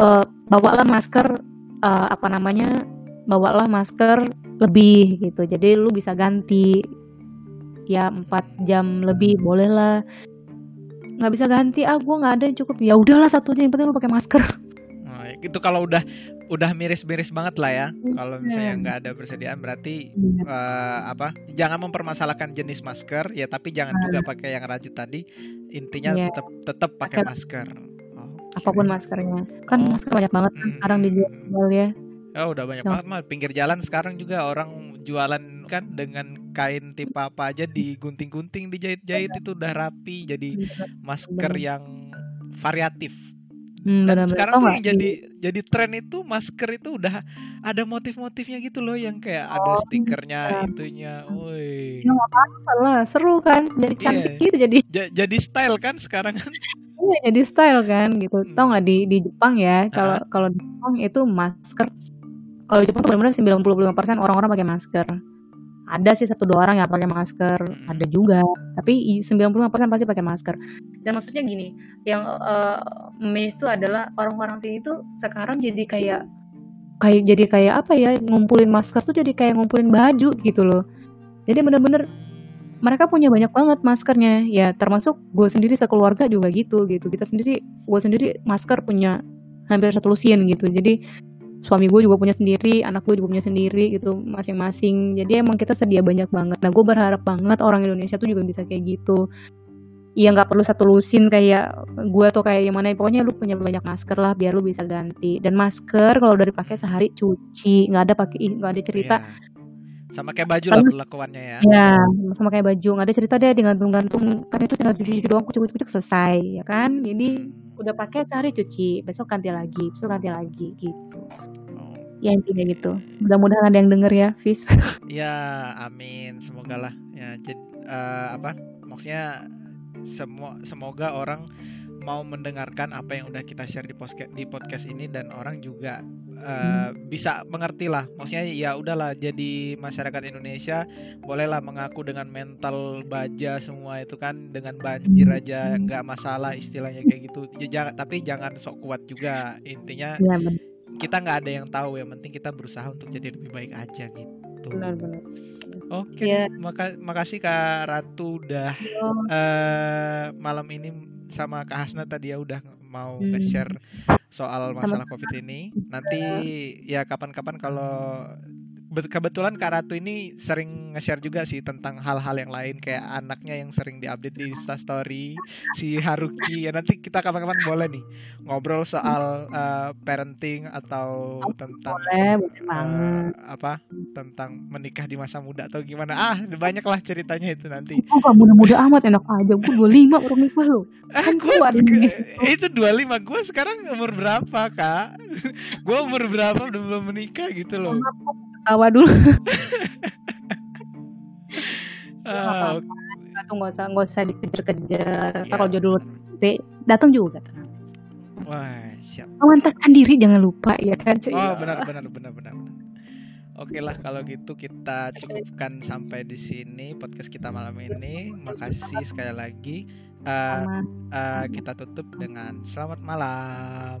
uh, bawalah masker uh, apa namanya, bawalah masker lebih gitu. Jadi lu bisa ganti ya 4 jam lebih boleh lah nggak bisa ganti ah gue nggak ada yang cukup ya udahlah satunya yang penting lu pakai masker oh, itu kalau udah udah miris-miris banget lah ya kalau misalnya iya. nggak ada persediaan berarti uh, apa jangan mempermasalahkan jenis masker ya tapi jangan juga ah. pakai yang rajut tadi intinya yeah. tetap tetap pakai masker okay. apa pun maskernya kan masker banyak banget kan sekarang dijual ya Oh udah banyak banget mah pinggir jalan sekarang juga orang jualan kan dengan kain tipe apa aja digunting-gunting dijahit-jahit itu udah rapi jadi iya, masker yang variatif. Hmm, Dan bener -bener. sekarang tuh yang jadi jadi tren itu masker itu udah ada motif-motifnya gitu loh yang kayak oh, ada stikernya iya. itunya. Woi. Ya lah, seru kan. Jadi iya. cantik yeah. gitu jadi. Ja, jadi style kan sekarang kan. Iya, jadi style kan gitu. Hmm. Tau nggak di di Jepang ya, kalau kalau di Jepang itu masker kalau di Jepang tuh benar-benar 95% orang-orang pakai masker. Ada sih satu dua orang yang pakai masker, hmm. ada juga. Tapi 95% pasti pakai masker. Dan maksudnya gini, yang uh, itu adalah orang-orang sini tuh sekarang jadi kayak kayak jadi kayak apa ya ngumpulin masker tuh jadi kayak ngumpulin baju gitu loh. Jadi bener-bener mereka punya banyak banget maskernya ya termasuk gue sendiri sekeluarga juga gitu gitu kita sendiri gue sendiri masker punya hampir satu lusin gitu jadi suami gue juga punya sendiri anak gue juga punya sendiri gitu masing-masing. Jadi emang kita sedia banyak banget. Nah gue berharap banget orang Indonesia tuh juga bisa kayak gitu. Iya nggak perlu satu lusin kayak gue tuh kayak yang mana pokoknya lu punya banyak masker lah biar lu bisa ganti. Dan masker kalau udah dipakai sehari cuci. Nggak ada pakai nggak ada cerita. Yeah sama kayak baju lah perlakuannya ya. Iya, sama kayak baju. Nggak ada cerita deh dengan gantung kan itu tinggal cuci-cuci doang, kucuk-kucuk selesai, ya kan? Jadi hmm. udah pakai sehari cuci, besok ganti lagi, besok ganti lagi gitu ya intinya gitu. Mudah-mudahan ada yang denger ya Fis. Ya amin. Semoga lah. Ya jadi uh, apa? Maksudnya semua semoga orang mau mendengarkan apa yang udah kita share di podcast di podcast ini dan orang juga uh, bisa mengerti lah. Maksudnya ya udahlah jadi masyarakat Indonesia bolehlah mengaku dengan mental baja semua itu kan dengan banjir aja nggak masalah istilahnya kayak gitu. Ya, jangan tapi jangan sok kuat juga. Intinya ya, kita nggak ada yang tahu yang penting kita berusaha untuk jadi lebih baik aja gitu benar-benar Oke, okay, ya. maka makasih Kak Ratu udah uh, malam ini sama Kak Hasna tadi ya udah mau hmm. nge-share soal masalah Covid ini. Nanti ya kapan-kapan kalau kebetulan Kak Ratu ini sering nge-share juga sih tentang hal-hal yang lain kayak anaknya yang sering diupdate di Insta Story si Haruki. Ya nanti kita kapan-kapan boleh nih ngobrol soal uh, parenting atau tentang boleh, uh, apa tentang menikah di masa muda atau gimana. Ah banyak lah ceritanya itu nanti. Oh gak muda-muda amat enak aja. Gue 25 orang nikah lo kan gua, itu 25 gue sekarang umur berapa kak? Gue umur berapa udah belum menikah gitu loh ketawa dulu. uh, tuh nggak usah nggak usah dikejar-kejar. Ya. Kalau jodoh datang juga. Wah siap. Memantaskan diri jangan lupa ya kan cuy. Oh benar benar benar benar. Oke lah kalau gitu kita cukupkan sampai di sini podcast kita malam ini. Makasih sekali lagi. Uh, uh, kita tutup dengan selamat malam.